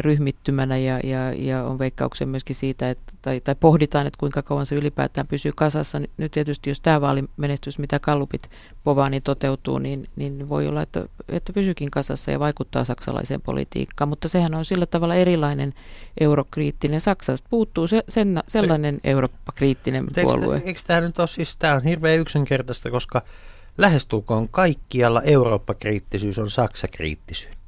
ryhmittymänä ja, ja, ja on veikkauksia myöskin siitä, että, tai, tai pohditaan, että kuinka kauan se ylipäätään pysyy kasassa. Nyt tietysti jos tämä vaalimenestys, mitä kallupit povaa, niin toteutuu, niin, niin voi olla, että, että pysyykin kasassa ja vaikuttaa saksalaiseen politiikkaan, mutta sehän on sillä tavalla erilainen eurokriittinen. Saksasta puuttuu se, sen, sellainen Eurooppa-kriittinen puolue. Eikö, eikö tämä nyt ole siis, tämä on hirveän yksinkertaista, koska lähestulkoon kaikkialla Eurooppa-kriittisyys on Saksa-kriittisyyttä.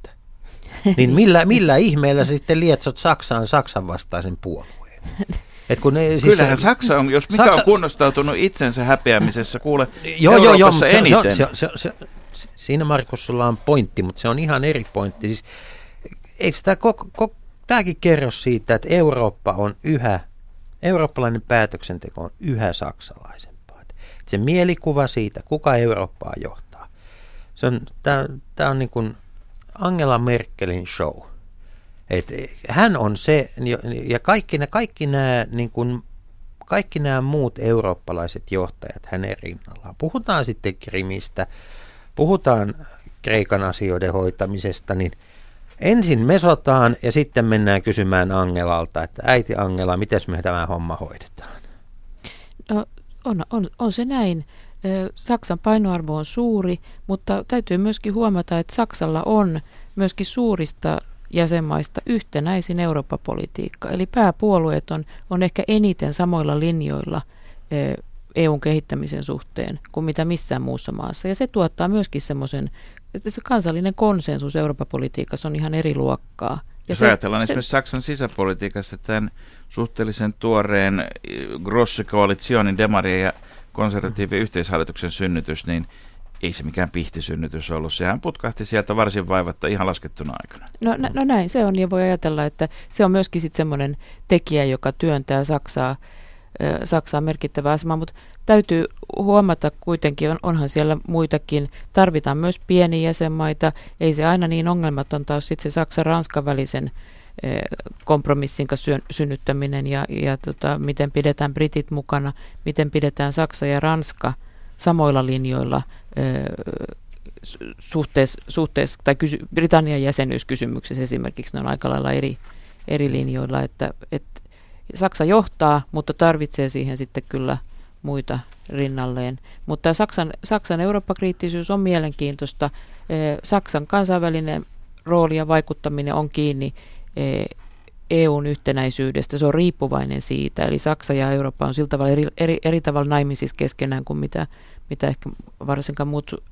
Niin millä, millä ihmeellä sitten lietsot Saksaan Saksan vastaisen puolueen? Et kun ne, siis Kyllähän Saksa on, jos mikä Saksa, on kunnostautunut itsensä häpeämisessä, kuule joo, joo, joo, se, eniten. Se, se, se, se, siinä Markus sulla on pointti, mutta se on ihan eri pointti. Siis, eikö tämä koko, koko, tämäkin kerro siitä, että Eurooppa on yhä, eurooppalainen päätöksenteko on yhä saksalaisen se mielikuva siitä, kuka Eurooppaa johtaa. Se on, tämä on niin kuin Angela Merkelin show. Et hän on se, ja kaikki, nämä, kaikki, nämä, niin kuin, kaikki nämä muut eurooppalaiset johtajat hänen rinnallaan. Puhutaan sitten Krimistä, puhutaan Kreikan asioiden hoitamisesta, niin ensin mesotaan ja sitten mennään kysymään Angelalta, että äiti Angela, miten me tämä homma hoidetaan? No, on, on, on se näin. Saksan painoarvo on suuri, mutta täytyy myöskin huomata, että Saksalla on myöskin suurista jäsenmaista yhtenäisin Eurooppa-politiikka. Eli pääpuolueet on, on ehkä eniten samoilla linjoilla EUn kehittämisen suhteen kuin mitä missään muussa maassa. Ja se tuottaa myöskin semmoisen, että se kansallinen konsensus Euroopan politiikassa on ihan eri luokkaa. Ja Jos se, ajatellaan se, esimerkiksi Saksan sisäpolitiikassa tämän suhteellisen tuoreen eh, Grosse Koalitionin demarien ja konservatiivien yhteishallituksen synnytys, niin ei se mikään pihtisynnytys ollut. Sehän putkahti sieltä varsin vaivatta ihan laskettuna aikana. No, no, no näin se on ja voi ajatella, että se on myöskin sitten semmoinen tekijä, joka työntää Saksaa, Saksaa merkittävää asemaa, mutta täytyy huomata kuitenkin, on, onhan siellä muitakin, tarvitaan myös pieniä jäsenmaita, ei se aina niin ongelmatonta ole sitten se Saksan-Ranskan välisen kompromissin kanssa syön- synnyttäminen ja, ja tota, miten pidetään britit mukana, miten pidetään Saksa ja Ranska samoilla linjoilla su- suhteessa, suhteessa tai kysy, Britannian jäsenyyskysymyksessä esimerkiksi ne on aika lailla eri, eri linjoilla, että, että Saksa johtaa, mutta tarvitsee siihen sitten kyllä muita rinnalleen. Mutta Saksan, Saksan Eurooppa-kriittisyys on mielenkiintoista. Eh, Saksan kansainvälinen rooli ja vaikuttaminen on kiinni eh, EUn yhtenäisyydestä. Se on riippuvainen siitä. Eli Saksa ja Eurooppa on sillä tavalla eri, eri, eri tavalla naimisissa keskenään kuin mitä, mitä ehkä varsinkaan muut,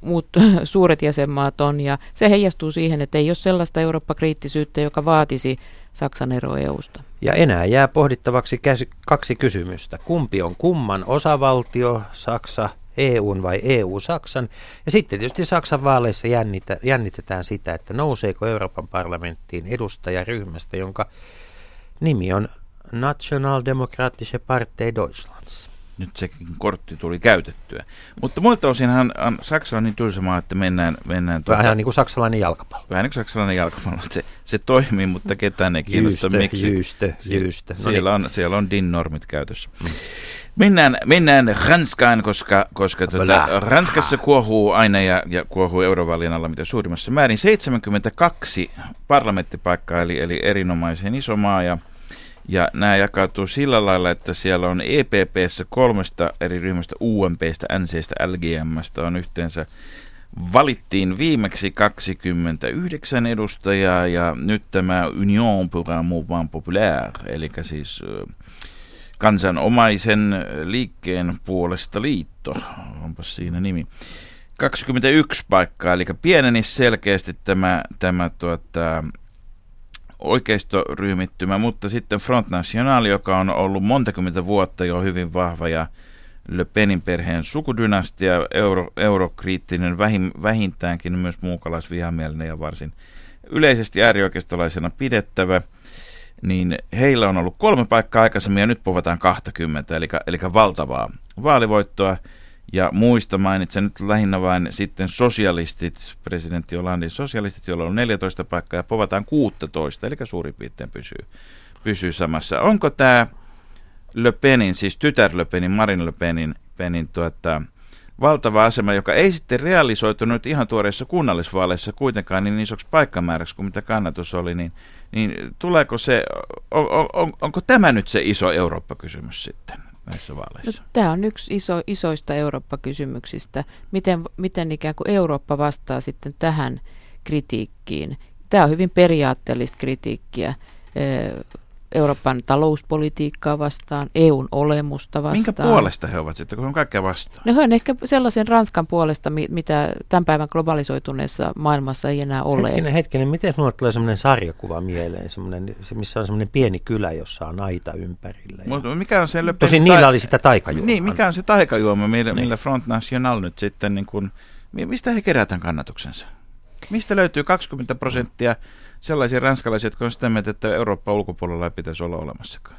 muut suuret jäsenmaat on. Ja se heijastuu siihen, että ei ole sellaista Eurooppa-kriittisyyttä, joka vaatisi Saksan eroa EUsta. Ja enää jää pohdittavaksi kaksi kysymystä. Kumpi on kumman osavaltio, Saksa, EUn vai EU Saksan? Ja sitten tietysti Saksan vaaleissa jännitä, jännitetään sitä, että nouseeko Euroopan parlamenttiin edustajaryhmästä, jonka nimi on Nationaldemokratische Partei Deutschlands. Nyt sekin kortti tuli käytettyä. Mutta muilta osinhan on, Saksa on niin tylsä että mennään... mennään tuota, Vähän niin kuin saksalainen jalkapallo. vähän niin kuin saksalainen jalkapallo. Se, se toimii, mutta ketään ei kiinnosta miksi. jyystö, Sie- jyystö. No Siellä, on, siellä on DIN-normit käytössä. Mennään, mennään Ranskaan, koska, koska tuota. Ranskassa kuohuu aina ja, ja kuohuu eurovaalien alla mitä suurimmassa määrin. 72 parlamenttipaikkaa, eli, eli erinomaisen iso maa. Ja, ja nämä jakautuu sillä lailla, että siellä on EPPssä kolmesta eri ryhmästä, UMPstä, NCstä, LGMstä on yhteensä valittiin viimeksi 29 edustajaa ja nyt tämä Union pour un mouvement populaire, eli siis ö, kansanomaisen liikkeen puolesta liitto, onpas siinä nimi. 21 paikkaa, eli pieneni selkeästi tämä, tämä tuota, oikeistoryhmittymä, mutta sitten Front National, joka on ollut montakymmentä vuotta jo hyvin vahva ja Le Penin perheen sukudynastia, euro, eurokriittinen, vähin, vähintäänkin myös muukalaisvihamielinen ja varsin yleisesti äärioikeistolaisena pidettävä, niin heillä on ollut kolme paikkaa aikaisemmin ja nyt povataan 20, eli, eli valtavaa vaalivoittoa. Ja muista mainitsen nyt lähinnä vain sitten sosialistit, presidentti Hollandin sosialistit, joilla on 14 paikkaa ja povataan 16, eli suurin piirtein pysyy, pysyy samassa. Onko tämä Le Penin, siis tytär Le Penin, Marine Le Penin, Penin tuota, valtava asema, joka ei sitten realisoitunut ihan tuoreissa kunnallisvaaleissa kuitenkaan niin isoksi paikkamääräksi kuin mitä kannatus oli, niin, niin tuleeko se, on, on, onko tämä nyt se iso Eurooppa-kysymys sitten näissä No, vaaleissa? tämä on yksi iso, isoista Eurooppa-kysymyksistä. Miten, miten ikään kuin Eurooppa vastaa sitten tähän kritiikkiin? Tämä on hyvin periaatteellista kritiikkiä. Euroopan talouspolitiikkaa vastaan, EUn olemusta vastaan. Minkä puolesta he ovat sitten, kun on kaikkea vastaan? No he on ehkä sellaisen Ranskan puolesta, mi- mitä tämän päivän globalisoituneessa maailmassa ei enää ole. Hetkinen, hetkinen, miten sinulle tulee semmoinen sarjakuva mieleen, semmoinen, se, missä on semmoinen pieni kylä, jossa on aita ympärillä. Ja... Mutta mikä on se Tosin niillä oli sitä taikajuomaa. Niin, mikä on se taikajuoma, millä, Niin. millä Front National nyt sitten, niin kuin, mi- mistä he kerätään kannatuksensa? Mistä löytyy 20 prosenttia sellaisia ranskalaisia, jotka on sitä mieltä, että Eurooppa ulkopuolella ei pitäisi olla olemassakaan?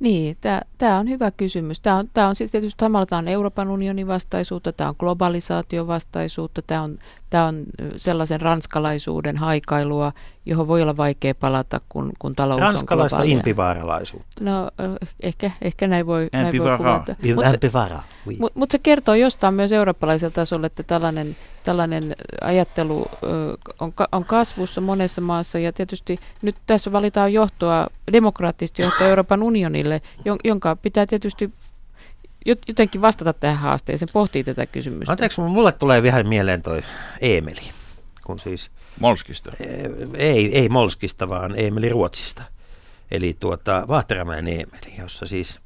Niin, tämä on hyvä kysymys. Tämä on, tää on siis tietysti samalla tämä on Euroopan unionin vastaisuutta, tämä on globalisaation vastaisuutta, tämä on, tää on sellaisen ranskalaisuuden haikailua, johon voi olla vaikea palata, kun, kun talous Ranskalaista on globaalia. impivaaralaisuutta. No ehkä, ehkä näin voi, näin voi kuvata. Mutta oui. mut, mut se kertoo jostain myös eurooppalaisella tasolla, että tällainen, tällainen ajattelu on, on kasvussa monessa maassa ja tietysti nyt tässä valitaan johtoa, demokraattista johtoa Euroopan unionille, jon- jonka pitää tietysti jotenkin vastata tähän haasteeseen, pohtii tätä kysymystä. Anteeksi, mulle tulee vähän mieleen toi Eemeli, kun siis Molskista. ei, ei Molskista, vaan Eemeli Ruotsista. Eli tuota Vaahteramäen Eemeli, jossa siis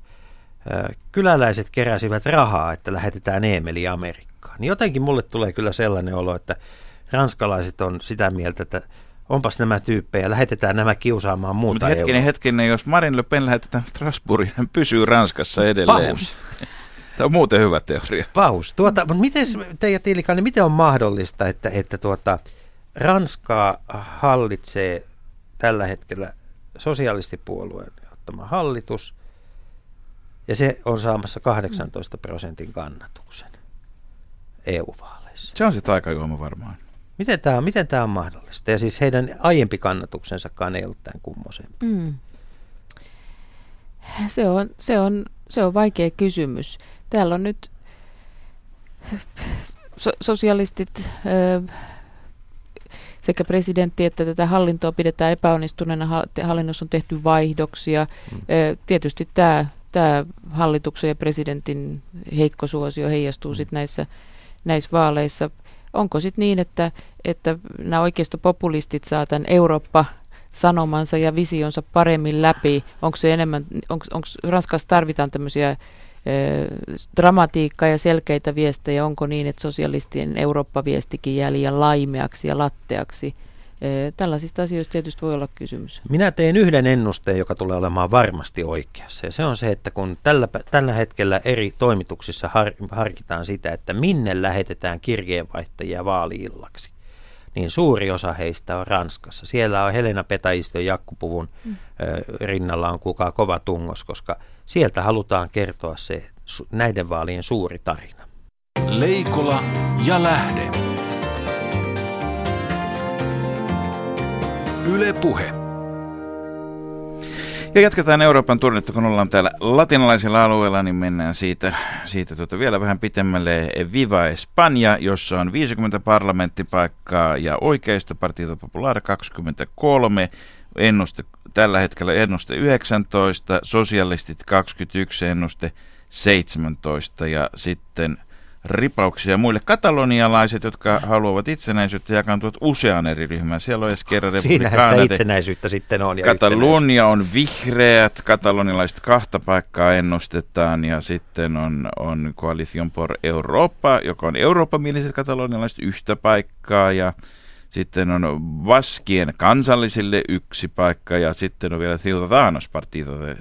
kyläläiset keräsivät rahaa, että lähetetään Eemeli Amerikkaan. Niin jotenkin mulle tulee kyllä sellainen olo, että ranskalaiset on sitä mieltä, että onpas nämä tyyppejä, lähetetään nämä kiusaamaan muuta Mutta hetkinen, euroa. hetkinen, jos Marine Le Pen lähetetään Strasbourgiin, hän pysyy Ranskassa edelleen. Pahus. Tämä on muuten hyvä teoria. Pahus. Tuota, mutta miten, Teija Tiilikainen, miten on mahdollista, että, että tuota, Ranskaa hallitsee tällä hetkellä sosialistipuolueen ottama hallitus, ja se on saamassa 18 prosentin kannatuksen EU-vaaleissa. Se on se taikajuoma varmaan. Miten tämä, miten tämä on mahdollista? Ja siis heidän aiempi kannatuksensakaan ei ollut tämän kummoisempi. Mm. Se, on, se, on, se on vaikea kysymys. Täällä on nyt so, sosialistit, sekä presidentti että tätä hallintoa pidetään epäonnistuneena. Hallinnossa on tehty vaihdoksia. Mm. Tietysti tämä, tämä hallituksen ja presidentin heikko suosio heijastuu mm. sitten näissä, näissä vaaleissa. Onko sitten niin, että, että nämä oikeistopopulistit saa tämän Eurooppa sanomansa ja visionsa paremmin läpi? Onko se enemmän, onko, onko Ranskassa tarvitaan tämmöisiä dramatiikkaa ja selkeitä viestejä, onko niin, että sosialistien Eurooppa-viestikin jää liian laimeaksi ja latteaksi. Tällaisista asioista tietysti voi olla kysymys. Minä teen yhden ennusteen, joka tulee olemaan varmasti oikeassa. Ja se on se, että kun tällä, tällä hetkellä eri toimituksissa har, harkitaan sitä, että minne lähetetään kirjeenvaihtajia vaaliillaksi, niin suuri osa heistä on Ranskassa. Siellä on Helena Petaisto ja Jakkupuvun mm. rinnalla on kukaan kova tungos, koska sieltä halutaan kertoa se näiden vaalien suuri tarina. Leikola ja lähde. Yle Puhe. Ja jatketaan Euroopan turnetta, kun ollaan täällä latinalaisilla alueilla, niin mennään siitä, siitä tuota vielä vähän pitemmälle Viva Espanja, jossa on 50 parlamenttipaikkaa ja oikeisto Partido Popular 23, ennuste, tällä hetkellä ennuste 19, sosialistit 21, ennuste 17 ja sitten – ripauksia muille. Katalonialaiset, jotka haluavat itsenäisyyttä, jakaantuvat useaan eri ryhmään. Siellä on Esquerra Siinähän sitä itsenäisyyttä sitten on. Katalonia on vihreät, katalonilaiset kahta paikkaa ennustetaan ja sitten on, on Coalition por Europa, joka on eurooppamieliset katalonialaiset yhtä paikkaa ja sitten on Vaskien kansallisille yksi paikka ja sitten on vielä Ciudadanos Partido de,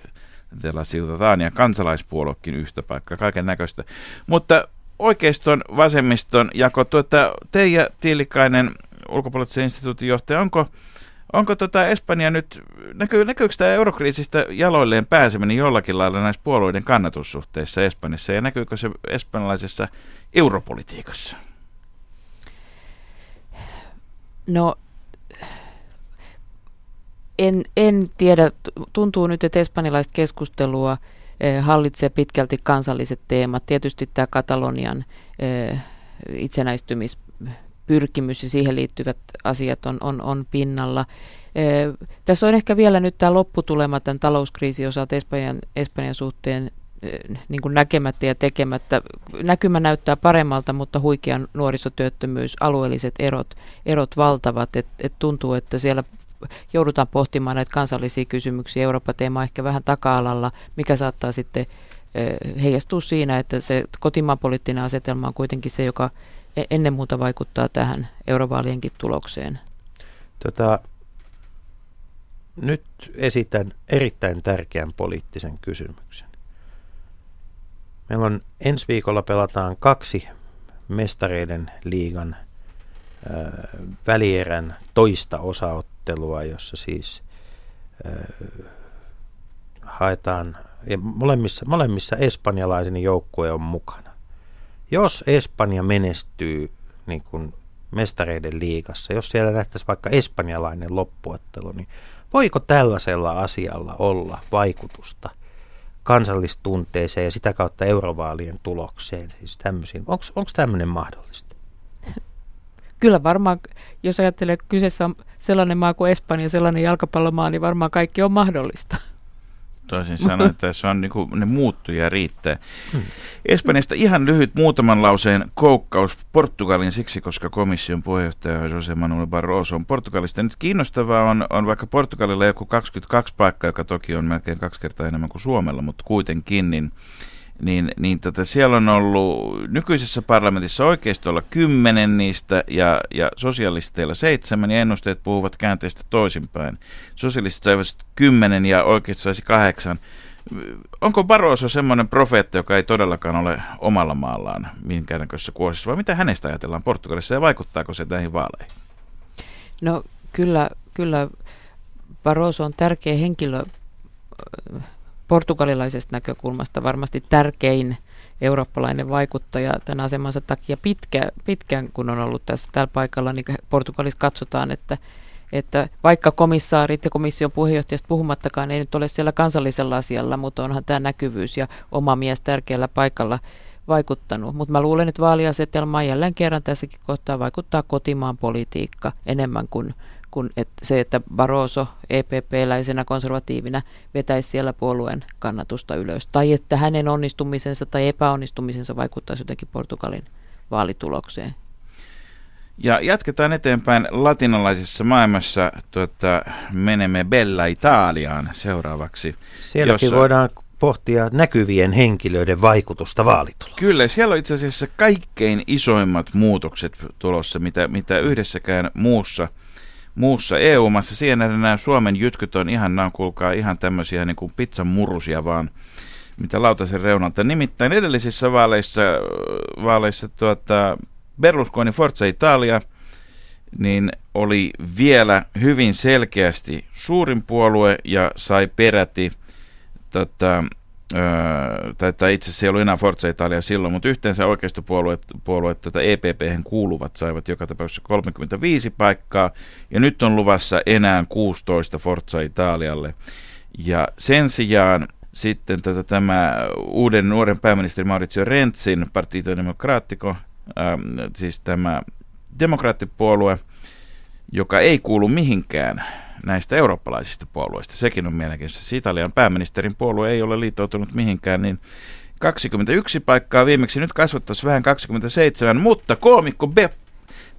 de la Ciudadania kansalaispuoluekin yhtä paikkaa, kaiken näköistä. Mutta oikeiston, vasemmiston jako. Tuota, Teija Tiilikainen, ulkopoliittisen instituutin johtaja, onko, onko tota Espanja nyt, näkyy, näkyykö tämä eurokriisistä jaloilleen pääseminen jollakin lailla näissä puolueiden kannatussuhteissa Espanjassa ja näkyykö se espanjalaisessa europolitiikassa? No en, en tiedä, tuntuu nyt, että espanjalaista keskustelua – hallitsee pitkälti kansalliset teemat. Tietysti tämä Katalonian eh, itsenäistymispyrkimys ja siihen liittyvät asiat on, on, on pinnalla. Eh, tässä on ehkä vielä nyt tämä lopputulema tämän talouskriisin osalta Espanjan, Espanjan suhteen niin kuin näkemättä ja tekemättä. Näkymä näyttää paremmalta, mutta huikea nuorisotyöttömyys, alueelliset erot, erot valtavat. Et, et tuntuu, että siellä joudutaan pohtimaan näitä kansallisia kysymyksiä. Eurooppa-teema ehkä vähän taka-alalla, mikä saattaa sitten heijastua siinä, että se kotimaan poliittinen asetelma on kuitenkin se, joka e-, ennen muuta vaikuttaa tähän eurovaalienkin tulokseen. Tota, nyt esitän erittäin tärkeän poliittisen kysymyksen. Meillä on ensi viikolla pelataan kaksi mestareiden liigan välierän toista osaottelua, jossa siis äh, haetaan, ja molemmissa, molemmissa espanjalaisen joukkue on mukana. Jos Espanja menestyy niin kuin mestareiden liigassa, jos siellä nähtäisi vaikka espanjalainen loppuottelu, niin voiko tällaisella asialla olla vaikutusta kansallistunteeseen ja sitä kautta eurovaalien tulokseen? Siis Onko tämmöinen mahdollista? Kyllä varmaan, jos ajattelee, että kyseessä on sellainen maa kuin Espanja, sellainen jalkapallomaa, niin varmaan kaikki on mahdollista. Toisin sanoen, että se on niin kuin, ne muuttuja riittää. Hmm. Espanjasta ihan lyhyt muutaman lauseen koukkaus Portugalin siksi, koska komission puheenjohtaja Jose Manuel Barroso on Portugalista. Nyt kiinnostavaa on, on vaikka Portugalilla joku 22 paikkaa, joka toki on melkein kaksi kertaa enemmän kuin Suomella, mutta kuitenkin, niin niin, niin tota, siellä on ollut nykyisessä parlamentissa oikeistolla kymmenen niistä ja, ja sosialisteilla seitsemän ja ennusteet puhuvat käänteistä toisinpäin. Sosialistit saivat kymmenen ja oikeisto saisi kahdeksan. Onko Barroso semmoinen profeetta, joka ei todellakaan ole omalla maallaan minkäännäköisessä kuosissa, vai mitä hänestä ajatellaan Portugalissa ja vaikuttaako se näihin vaaleihin? No kyllä, kyllä Barroso on tärkeä henkilö portugalilaisesta näkökulmasta varmasti tärkein eurooppalainen vaikuttaja tämän asemansa takia pitkä, pitkään, kun on ollut tässä tällä paikalla, niin Portugalissa katsotaan, että, että vaikka komissaarit ja komission puheenjohtajasta puhumattakaan ei nyt ole siellä kansallisella asialla, mutta onhan tämä näkyvyys ja oma mies tärkeällä paikalla vaikuttanut. Mutta mä luulen, että vaaliasetelma jälleen kerran tässäkin kohtaa vaikuttaa kotimaan politiikka enemmän kuin kuin että se, että Barroso EPP-läisenä konservatiivina vetäisi siellä puolueen kannatusta ylös. Tai että hänen onnistumisensa tai epäonnistumisensa vaikuttaisi jotenkin Portugalin vaalitulokseen. Ja jatketaan eteenpäin latinalaisessa maailmassa. Tuota, menemme Bella Italiaan seuraavaksi. Sielläkin jossa... voidaan pohtia näkyvien henkilöiden vaikutusta vaalitulokseen. Kyllä, siellä on itse asiassa kaikkein isoimmat muutokset tulossa, mitä, mitä yhdessäkään muussa – muussa EU-maassa. Siinä nämä Suomen jytkyt on ihan, nämä kuulkaa ihan tämmöisiä niin kuin pizzan murusia vaan, mitä lautasen reunalta. Nimittäin edellisissä vaaleissa, vaaleissa tuota, Berlusconi Forza Italia niin oli vielä hyvin selkeästi suurin puolue ja sai peräti tota, Öö, tai, tai itse asiassa ei ollut enää Forza Italia silloin, mutta yhteensä oikeistopuolueet puolueet, tuota EPP kuuluvat saivat joka tapauksessa 35 paikkaa, ja nyt on luvassa enää 16 Forza Italialle. Ja sen sijaan sitten tota, tämä uuden nuoren pääministeri Maurizio Renzin Partito Democratico, ähm, siis tämä demokraattipuolue, joka ei kuulu mihinkään näistä eurooppalaisista puolueista. Sekin on mielenkiintoista. Italian pääministerin puolue ei ole liittoutunut mihinkään, niin 21 paikkaa viimeksi, nyt kasvattaisi vähän 27, mutta koomikko Beppe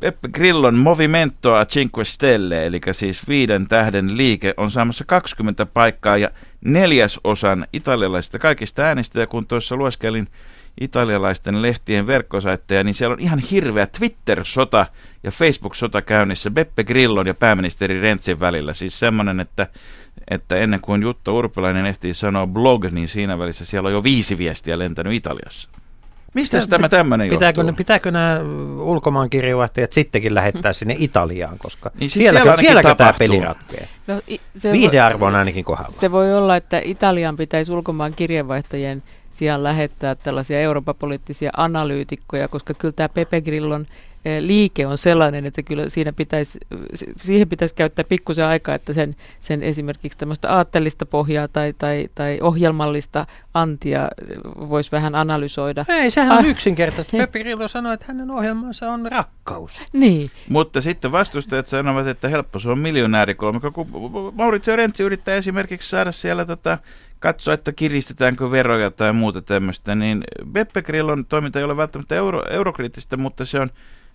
Beppe Grillon Movimento a Cinque Stelle, eli siis viiden tähden liike, on saamassa 20 paikkaa ja neljäsosan italialaisista kaikista äänistä. Ja kun tuossa lueskelin italialaisten lehtien verkkosaitteja, niin siellä on ihan hirveä Twitter-sota ja Facebook-sota käynnissä Beppe Grillon ja pääministeri Rentsin välillä. Siis semmoinen, että, että ennen kuin Jutta Urpilainen ehtii sanoa blog, niin siinä välissä siellä on jo viisi viestiä lentänyt Italiassa. Mistä Pitä, tämä tämmöinen pitääkö, johtuu? Pitääkö nämä ulkomaankirjeenvaihtajat sittenkin lähettää sinne Italiaan, koska niin siis sielläkö, sielläkö, sielläkö tämä peli ratkee? No, se Viihdearvo on ainakin kohdalla. Se voi olla, että Italian pitäisi ulkomaan kirjeenvaihtajien sijaan lähettää tällaisia Euroopan poliittisia analyytikkoja, koska kyllä tämä Pepe Grillon Eh, liike on sellainen, että kyllä siinä pitäisi, siihen pitäisi käyttää pikkusen aikaa, että sen, sen esimerkiksi tämmöistä aatteellista pohjaa tai, tai, tai ohjelmallista antia voisi vähän analysoida. Ei, sehän on ah. yksinkertaista. Peppi Rillo sanoi, että hänen ohjelmansa on rakkaus. Niin. Mutta sitten vastustajat sanovat, että helppo se on miljonäärikolmikko, kun Maurizio Rentsi yrittää esimerkiksi saada siellä tota, katsoa, että kiristetäänkö veroja tai muuta tämmöistä, niin Beppe Grillon toiminta ei ole välttämättä euro, eurokriittistä, mutta se on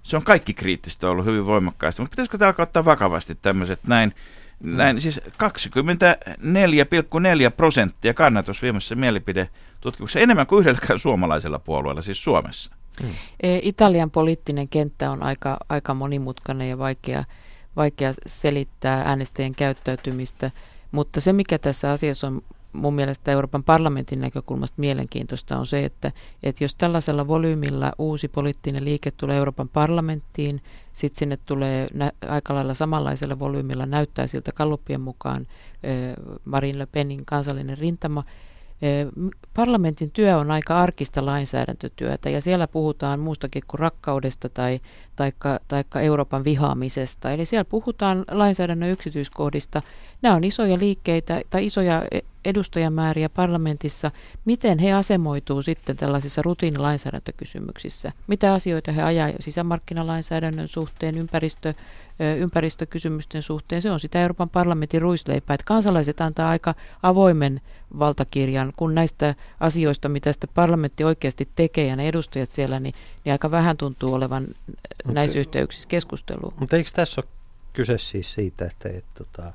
se on kaikki kriittistä ollut hyvin voimakkaasti. Mutta pitäisikö tämä alkaa ottaa vakavasti tämmöiset näin, mm. näin siis 24,4 prosenttia kannatus viimeisessä mielipidetutkimuksessa, enemmän kuin yhdelläkään suomalaisella puolueella, siis Suomessa. Hmm. Italian poliittinen kenttä on aika, aika monimutkainen ja vaikea, vaikea selittää äänestäjien käyttäytymistä, mutta se mikä tässä asiassa on mun mielestä Euroopan parlamentin näkökulmasta mielenkiintoista on se, että, että jos tällaisella volyymilla uusi poliittinen liike tulee Euroopan parlamenttiin, sitten sinne tulee nä- aika lailla samanlaisella volyymilla näyttää siltä Kallupien mukaan Marine Le Penin kansallinen rintama, Parlamentin työ on aika arkista lainsäädäntötyötä ja siellä puhutaan muustakin kuin rakkaudesta tai taikka, taikka Euroopan vihaamisesta. Eli siellä puhutaan lainsäädännön yksityiskohdista. Nämä on isoja liikkeitä tai isoja edustajamääriä parlamentissa, miten he asemoituu sitten tällaisissa rutiinilainsäädäntökysymyksissä. Mitä asioita he ajaa sisämarkkinalainsäädännön suhteen, ympäristö, ympäristökysymysten suhteen. Se on sitä Euroopan parlamentin ruisleipää, että kansalaiset antaa aika avoimen valtakirjan, kun näistä asioista, mitä sitä parlamentti oikeasti tekee ja ne edustajat siellä, niin, niin aika vähän tuntuu olevan mutta, näissä yhteyksissä keskustelua. Mutta eikö tässä ole kyse siis siitä, että et, tota,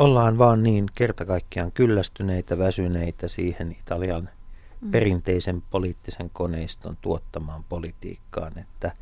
ollaan vaan niin kertakaikkiaan kyllästyneitä, väsyneitä siihen Italian mm. perinteisen poliittisen koneiston tuottamaan politiikkaan, että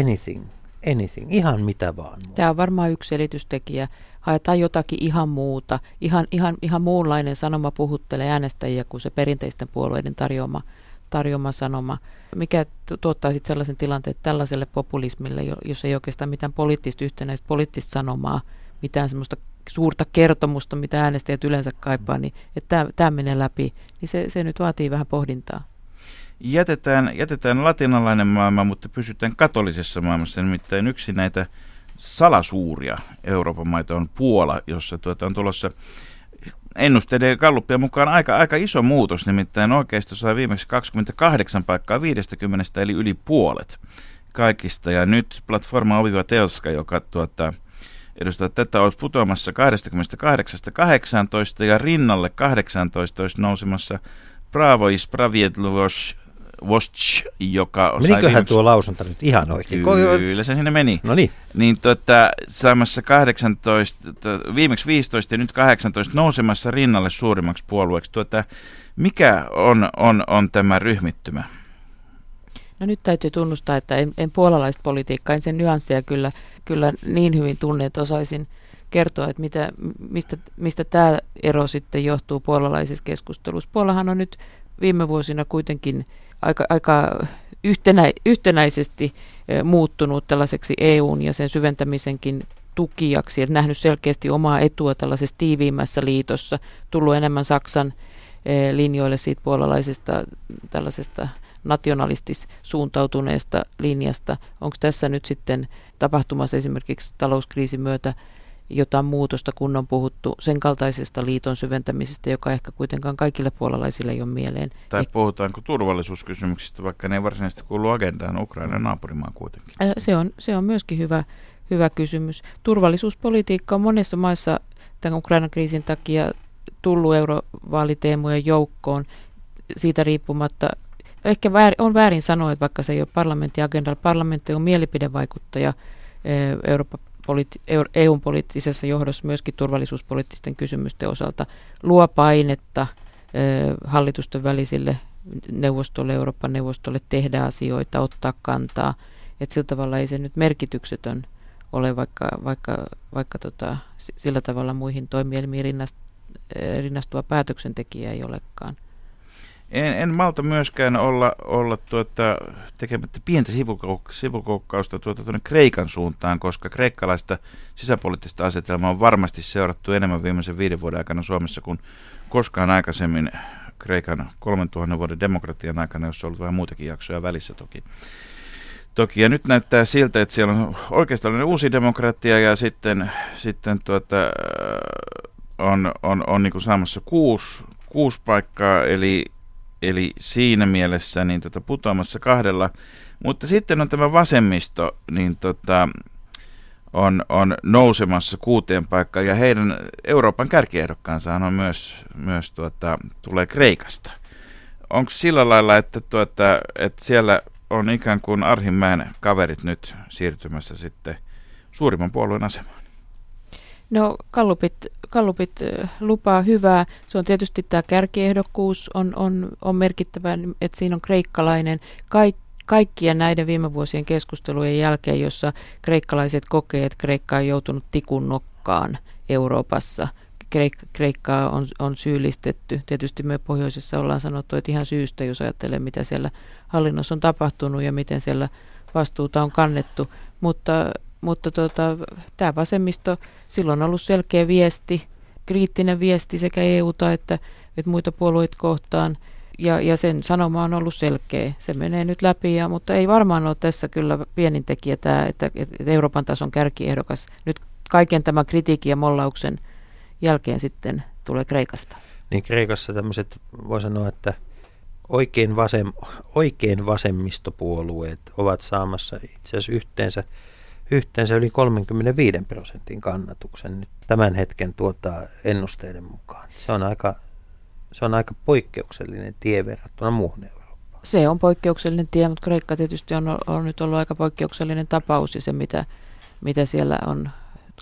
anything, anything, ihan mitä vaan. Tämä on varmaan yksi selitystekijä. Haetaan jotakin ihan muuta. Ihan, ihan, ihan muunlainen sanoma puhuttelee äänestäjiä kuin se perinteisten puolueiden tarjoama, tarjoama sanoma. Mikä tuottaa sitten sellaisen tilanteen, että tällaiselle populismille, jos ei oikeastaan mitään poliittista yhtenäistä poliittista sanomaa, mitään semmoista suurta kertomusta, mitä äänestäjät yleensä kaipaa, niin että tämä menee läpi, niin se, se nyt vaatii vähän pohdintaa. Jätetään, jätetään latinalainen maailma, mutta pysytään katolisessa maailmassa. Nimittäin yksi näitä salasuuria Euroopan maita on Puola, jossa tuota on tulossa ennusteiden ja kalluppien mukaan aika, aika iso muutos, nimittäin oikeisto sai viimeksi 28 paikkaa 50, eli yli puolet kaikista. Ja nyt Platforma Oviva Telska, joka tuota, edustaa tätä, olisi putoamassa 28-18 ja rinnalle 18 olisi nousemassa Bravo i Sprawiedliwość Vosch, joka Meniköhän viimeksi... tuo lausunta nyt ihan oikein? Kyllä se sinne meni. No niin. Niin tota, saamassa 18, viimeksi 15 ja nyt 18 nousemassa rinnalle suurimmaksi puolueeksi. Tuota, mikä on, on, on tämä ryhmittymä? No nyt täytyy tunnustaa, että en, en puolalaista politiikkaa, en sen nyansseja kyllä, kyllä niin hyvin tunne, että osaisin kertoa, että mitä, mistä, mistä tämä ero sitten johtuu puolalaisessa keskustelussa. Puolahan on nyt viime vuosina kuitenkin aika, aika yhtenä, yhtenäisesti muuttunut tällaiseksi EUn ja sen syventämisenkin tukijaksi, että nähnyt selkeästi omaa etua tällaisessa tiiviimmässä liitossa, tullut enemmän Saksan linjoille siitä puolalaisesta tällaisesta nationalistis suuntautuneesta linjasta. Onko tässä nyt sitten tapahtumassa esimerkiksi talouskriisin myötä jotain muutosta, kun on puhuttu sen kaltaisesta liiton syventämisestä, joka ehkä kuitenkaan kaikille puolalaisille ei ole mieleen. Tai eh- puhutaanko turvallisuuskysymyksistä, vaikka ne ei varsinaisesti kuulu agendaan Ukrainan naapurimaan kuitenkin? Se on, se on myöskin hyvä, hyvä kysymys. Turvallisuuspolitiikka on monessa maissa tämän Ukrainan kriisin takia tullut eurovaaliteemojen joukkoon siitä riippumatta. Ehkä väärin, on väärin sanoa, että vaikka se ei ole parlamentin agendalla, parlamentti on mielipidevaikuttaja Euroopan politi- EUn poliittisessa johdossa myöskin turvallisuuspoliittisten kysymysten osalta luo painetta hallitusten välisille neuvostolle, Euroopan neuvostolle tehdä asioita, ottaa kantaa. Että sillä tavalla ei se nyt merkityksetön ole, vaikka, vaikka, vaikka tota, sillä tavalla muihin toimielimiin rinnast, rinnastua päätöksentekijä ei olekaan. En, en malta myöskään olla, olla tuota, tekemättä pientä sivukouk- sivukoukkausta tuota, tuonne Kreikan suuntaan, koska kreikkalaista sisäpoliittista asetelmaa on varmasti seurattu enemmän viimeisen viiden vuoden aikana Suomessa kuin koskaan aikaisemmin Kreikan 3000 vuoden demokratian aikana, jossa on ollut vähän muutakin jaksoja välissä toki. Toki, ja nyt näyttää siltä, että siellä on oikeastaan uusi demokratia ja sitten, sitten tuota, on, on, on niin saamassa kuusi, kuusi paikkaa, eli eli siinä mielessä niin tota, putoamassa kahdella. Mutta sitten on tämä vasemmisto, niin tota, on, on nousemassa kuuteen paikkaan ja heidän Euroopan kärkiehdokkaansa on myös, myös tuota, tulee Kreikasta. Onko sillä lailla, että, tuota, että siellä on ikään kuin Arhimäen kaverit nyt siirtymässä sitten suurimman puolueen asemaan? No Kallupit, Kallupit lupaa hyvää. Se on tietysti tämä kärkiehdokkuus on, on, on merkittävä, että siinä on kreikkalainen. Kaik, kaikkien näiden viime vuosien keskustelujen jälkeen, jossa kreikkalaiset kokee, että Kreikka on joutunut tikun nokkaan Euroopassa. Kreik- Kreikkaa on, on syyllistetty. Tietysti me pohjoisessa ollaan sanottu, että ihan syystä, jos ajattelee, mitä siellä hallinnossa on tapahtunut ja miten siellä vastuuta on kannettu. Mutta mutta tota, tämä vasemmisto, silloin on ollut selkeä viesti, kriittinen viesti sekä EUta että, että muita puolueita kohtaan. Ja, ja sen sanoma on ollut selkeä. Se menee nyt läpi, ja, mutta ei varmaan ole tässä kyllä pienin tekijä tämä, että, että Euroopan tason kärkiehdokas nyt kaiken tämän kritiikin ja mollauksen jälkeen sitten tulee Kreikasta. Niin Kreikassa tämmöiset, voi sanoa, että oikein, vasem, oikein vasemmistopuolueet ovat saamassa itse asiassa yhteensä, yhteensä yli 35 prosentin kannatuksen nyt tämän hetken tuota ennusteiden mukaan. Se on aika, se on aika poikkeuksellinen tie verrattuna muuhun Eurooppaan. Se on poikkeuksellinen tie, mutta Kreikka tietysti on, on nyt ollut aika poikkeuksellinen tapaus ja se, mitä, mitä siellä on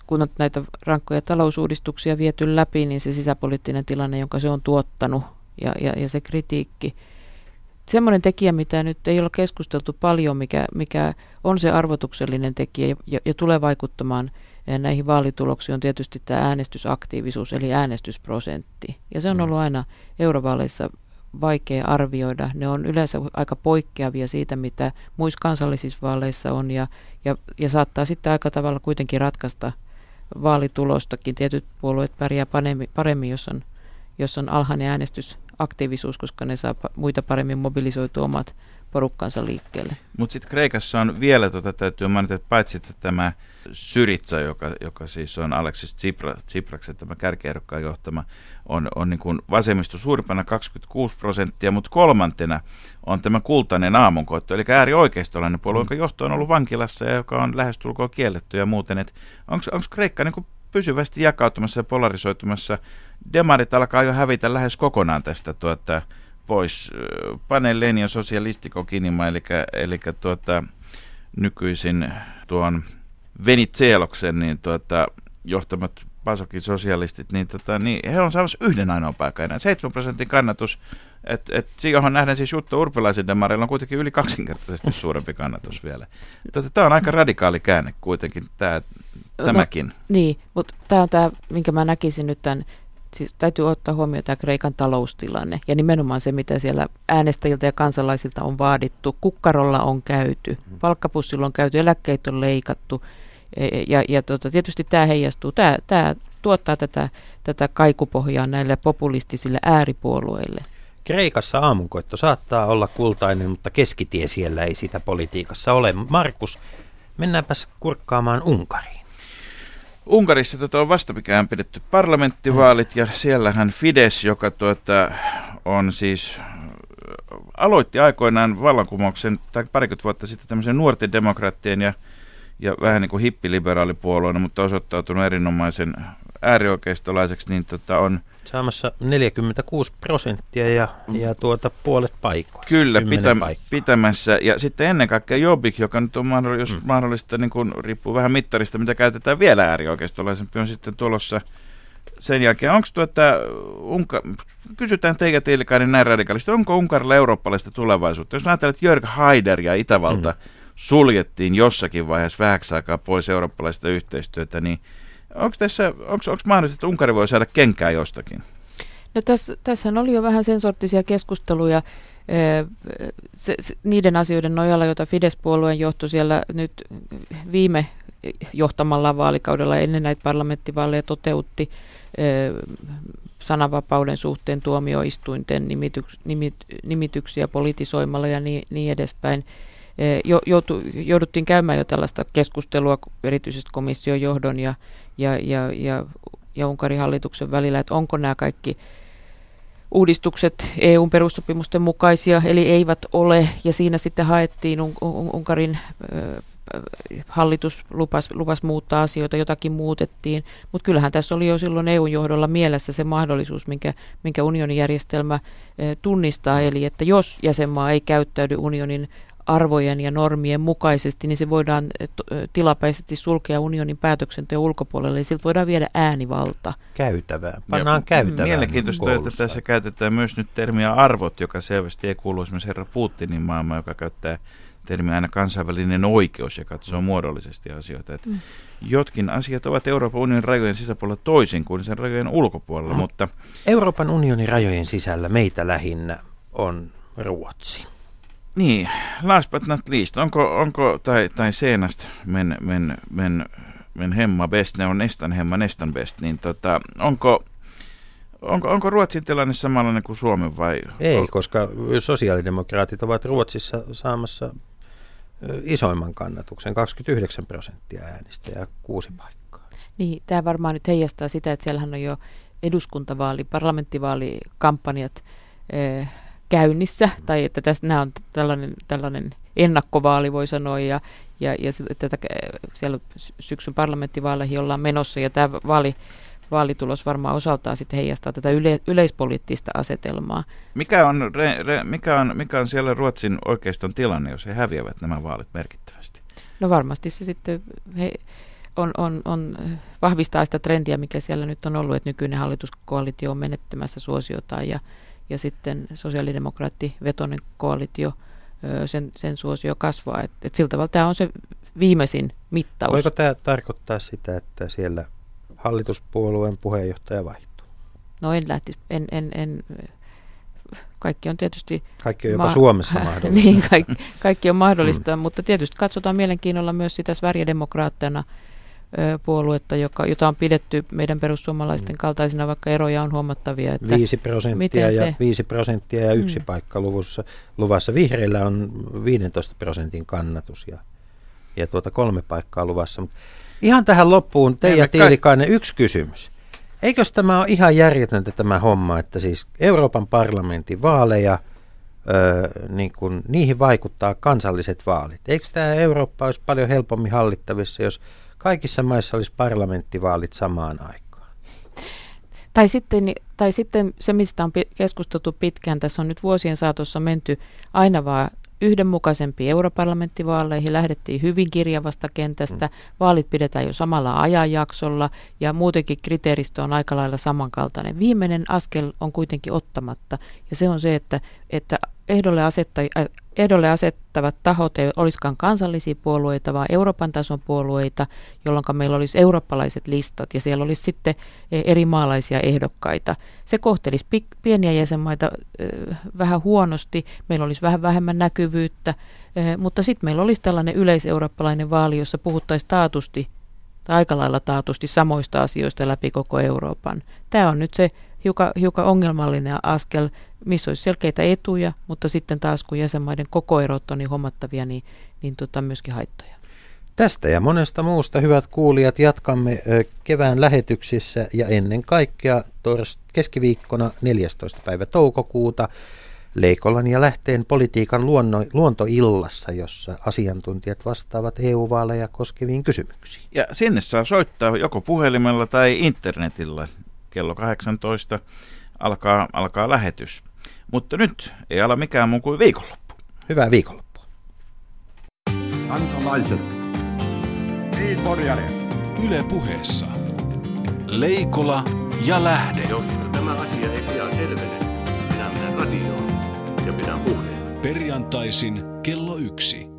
kun on näitä rankkoja talousuudistuksia viety läpi, niin se sisäpoliittinen tilanne, jonka se on tuottanut ja, ja, ja se kritiikki. Semmoinen tekijä, mitä nyt ei ole keskusteltu paljon, mikä, mikä on se arvotuksellinen tekijä ja, ja tulee vaikuttamaan eh, näihin vaalituloksiin, on tietysti tämä äänestysaktiivisuus eli äänestysprosentti. Ja se on mm. ollut aina eurovaaleissa vaikea arvioida. Ne on yleensä aika poikkeavia siitä, mitä muissa kansallisissa vaaleissa on ja, ja, ja saattaa sitten aika tavalla kuitenkin ratkaista vaalitulostakin. Tietyt puolueet pärjää paremmin, paremmin jos, on, jos on alhainen äänestysaktiivisuus, koska ne saa muita paremmin mobilisoitua omat porukkansa liikkeelle. Mutta sitten Kreikassa on vielä, tota, täytyy mainita, että paitsi että tämä Syritsa, joka, joka siis on Aleksis Tsipra, Tsipraksen tämä kärkiehdokkaan johtama, on, on niin kuin vasemmisto suurimpana 26 prosenttia, mutta kolmantena on tämä kultainen aamunkoitto, eli äärioikeistolainen puolue, jonka johto on ollut vankilassa ja joka on lähestulkoon kielletty ja muuten. Onko Kreikka niin kuin pysyvästi jakautumassa ja polarisoitumassa? Demarit alkaa jo hävitä lähes kokonaan tästä tuota, pois. Pane Lenio sosialistiko kinima, eli, eli tuota, nykyisin tuon Venizeloksen niin tuota, johtamat Pasokin sosialistit, niin, tota, niin he on saamassa yhden ainoan paikan enää. 7 prosentin kannatus, että et, johon nähden siis Jutta Urpilaisen demarilla on kuitenkin yli kaksinkertaisesti suurempi kannatus vielä. Tota, tämä on aika radikaali käänne kuitenkin, tää, tämäkin. No, niin, mutta tämä on tämä, minkä mä näkisin nyt tämän siis täytyy ottaa huomioon tämä Kreikan taloustilanne ja nimenomaan se, mitä siellä äänestäjiltä ja kansalaisilta on vaadittu. Kukkarolla on käyty, palkkapussilla on käyty, eläkkeet on leikattu e, e, ja, ja tota, tietysti tämä heijastuu, tämä, tämä tuottaa tätä, tätä kaikupohjaa näille populistisille ääripuolueille. Kreikassa aamunkoitto saattaa olla kultainen, mutta keskitie siellä ei sitä politiikassa ole. Markus, mennäänpäs kurkkaamaan Unkariin. Unkarissa tota on vastamikään pidetty parlamenttivaalit ja siellähän Fides, joka tuota, on siis aloitti aikoinaan vallankumouksen tai parikymmentä vuotta sitten tämmöisen nuorten demokraattien ja, ja vähän niin kuin hippiliberaalipuolueena, mutta osoittautunut erinomaisen äärioikeistolaiseksi, niin tota on – Saamassa 46 prosenttia ja, ja tuota puolet paikoista. Kyllä, pitä, pitämässä. Ja sitten ennen kaikkea Jobbik, joka nyt on mahdollista, mm. mahdollista niin kuin, riippuu vähän mittarista, mitä käytetään vielä äärioikeistolaisempi, on sitten tulossa sen jälkeen. Onko tuota, unka, kysytään teitä Tiilikainen näin radikaalisti, onko Unkarilla eurooppalaista tulevaisuutta? Jos ajatellaan, että Jörg Haider ja Itävalta mm. suljettiin jossakin vaiheessa vähäksi aikaa pois eurooppalaista yhteistyötä, niin Onko tässä, onko, onko mahdollista, että Unkari voi saada kenkää jostakin? No tässä, tässähän oli jo vähän sen sorttisia keskusteluja se, se, niiden asioiden nojalla, joita Fidesz-puolueen johto siellä nyt viime johtamalla vaalikaudella ennen näitä parlamenttivaaleja toteutti sananvapauden suhteen tuomioistuinten nimityks, nimit, nimityksiä politisoimalla ja niin, niin edespäin. Joutu, jouduttiin käymään jo tällaista keskustelua erityisesti komission johdon ja ja, ja, ja, ja Unkarin hallituksen välillä, että onko nämä kaikki uudistukset EUn perussopimusten mukaisia, eli eivät ole, ja siinä sitten haettiin Un- Un- Unkarin hallitus lupas, lupas muuttaa asioita, jotakin muutettiin, mutta kyllähän tässä oli jo silloin EUn johdolla mielessä se mahdollisuus, minkä, minkä unionin järjestelmä tunnistaa, eli että jos jäsenmaa ei käyttäydy unionin arvojen ja normien mukaisesti, niin se voidaan eh, eh, tilapäisesti sulkea unionin päätöksenteon ulkopuolelle, eli siltä voidaan viedä äänivalta. Käytävää. Pannaan käytävää. Mielenkiintoista, että tässä käytetään myös nyt termiä arvot, joka selvästi ei kuulu esimerkiksi herra Putinin maailmaan, joka käyttää termiä aina kansainvälinen oikeus ja katsoo mm. muodollisesti asioita. Että mm. Jotkin asiat ovat Euroopan unionin rajojen sisäpuolella toisin kuin sen rajojen ulkopuolella, mm. mutta... Euroopan unionin rajojen sisällä meitä lähinnä on Ruotsi. Niin, last but not least, onko, onko tai, tai senast men, men, men, men hemma best, ne on nestan hemma nestan best, niin tota, onko, onko, onko Ruotsin tilanne samanlainen kuin Suomen vai? Ei, koska sosiaalidemokraatit ovat Ruotsissa saamassa isoimman kannatuksen, 29 prosenttia äänistä ja kuusi paikkaa. Niin, tämä varmaan nyt heijastaa sitä, että siellähän on jo eduskuntavaali, parlamenttivaalikampanjat äh, käynnissä, tai että tässä nämä on tällainen, tällainen ennakkovaali voi sanoa, ja, ja, ja tätä, siellä syksyn parlamenttivaaleihin ollaan menossa, ja tämä vaali, vaalitulos varmaan osaltaan sitten heijastaa tätä yle, yleispoliittista asetelmaa. Mikä on, re, re, mikä, on, mikä on siellä Ruotsin oikeiston tilanne, jos he häviävät nämä vaalit merkittävästi? No varmasti se sitten he, on, on, on, vahvistaa sitä trendiä, mikä siellä nyt on ollut, että nykyinen hallituskoalitio on menettämässä suosiota ja, ja sitten sosiaalidemokraatti-vetoinen koalitio, sen, sen suosio kasvaa. Et, et sillä tavalla tämä on se viimeisin mittaus. Voiko tämä tarkoittaa sitä, että siellä hallituspuolueen puheenjohtaja vaihtuu? No en lähtisi, en, en, en, kaikki on tietysti... Kaikki on jopa ma- Suomessa mahdollista. niin, kaikki, kaikki on mahdollista, mm. mutta tietysti katsotaan mielenkiinnolla myös sitä Sverigedemokraatteina puoluetta, joka, jota on pidetty meidän perussuomalaisten mm. kaltaisina, vaikka eroja on huomattavia. Että 5 prosenttia ja, 5 prosenttia ja yksi mm. paikka luvussa, luvassa. Vihreillä on 15 prosentin kannatus ja, ja tuota kolme paikkaa luvassa. Mutta ihan tähän loppuun, Teija Tiilikainen, yksi kysymys. Eikös tämä ole ihan järjetöntä tämä homma, että siis Euroopan parlamentin vaaleja, öö, niin kun, niihin vaikuttaa kansalliset vaalit. Eikö tämä Eurooppa olisi paljon helpommin hallittavissa, jos kaikissa maissa olisi parlamenttivaalit samaan aikaan? Tai sitten, tai sitten se, mistä on keskusteltu pitkään, tässä on nyt vuosien saatossa menty aina vaan yhdenmukaisempiin europarlamenttivaaleihin, lähdettiin hyvin kirjavasta kentästä, mm. vaalit pidetään jo samalla ajanjaksolla ja muutenkin kriteeristö on aika lailla samankaltainen. Viimeinen askel on kuitenkin ottamatta ja se on se, että, että ehdolle, asetta, äh, ehdolle asettavat tahot ei olisikaan kansallisia puolueita, vaan Euroopan tason puolueita, jolloin meillä olisi eurooppalaiset listat ja siellä olisi sitten e, eri maalaisia ehdokkaita. Se kohtelisi pieniä jäsenmaita äh, vähän huonosti, meillä olisi vähän vähemmän näkyvyyttä, mutta sitten meillä olisi tällainen yleiseurooppalainen vaali, jossa puhuttaisiin taatusti tai aika lailla taatusti samoista asioista läpi koko Euroopan. Tämä on nyt se hiukan, hiukan ongelmallinen askel, missä olisi selkeitä etuja, mutta sitten taas kun jäsenmaiden koko erot on niin huomattavia, niin, niin tota myöskin haittoja. Tästä ja monesta muusta, hyvät kuulijat, jatkamme kevään lähetyksissä ja ennen kaikkea tors, keskiviikkona 14. päivä toukokuuta Leikolan ja Lähteen politiikan luonno, luontoillassa, jossa asiantuntijat vastaavat EU-vaaleja koskeviin kysymyksiin. Ja sinne saa soittaa joko puhelimella tai internetillä kello 18 alkaa, alkaa lähetys. Mutta nyt ei ala mikään muu kuin viikonloppu. Hyvää viikonloppua. Kansalaiset. Niin, Yle puheessa. Leikola ja Lähde. Jos tämä asia ei pian selvene, minä menen radioon ja pidän puheen. Perjantaisin kello yksi.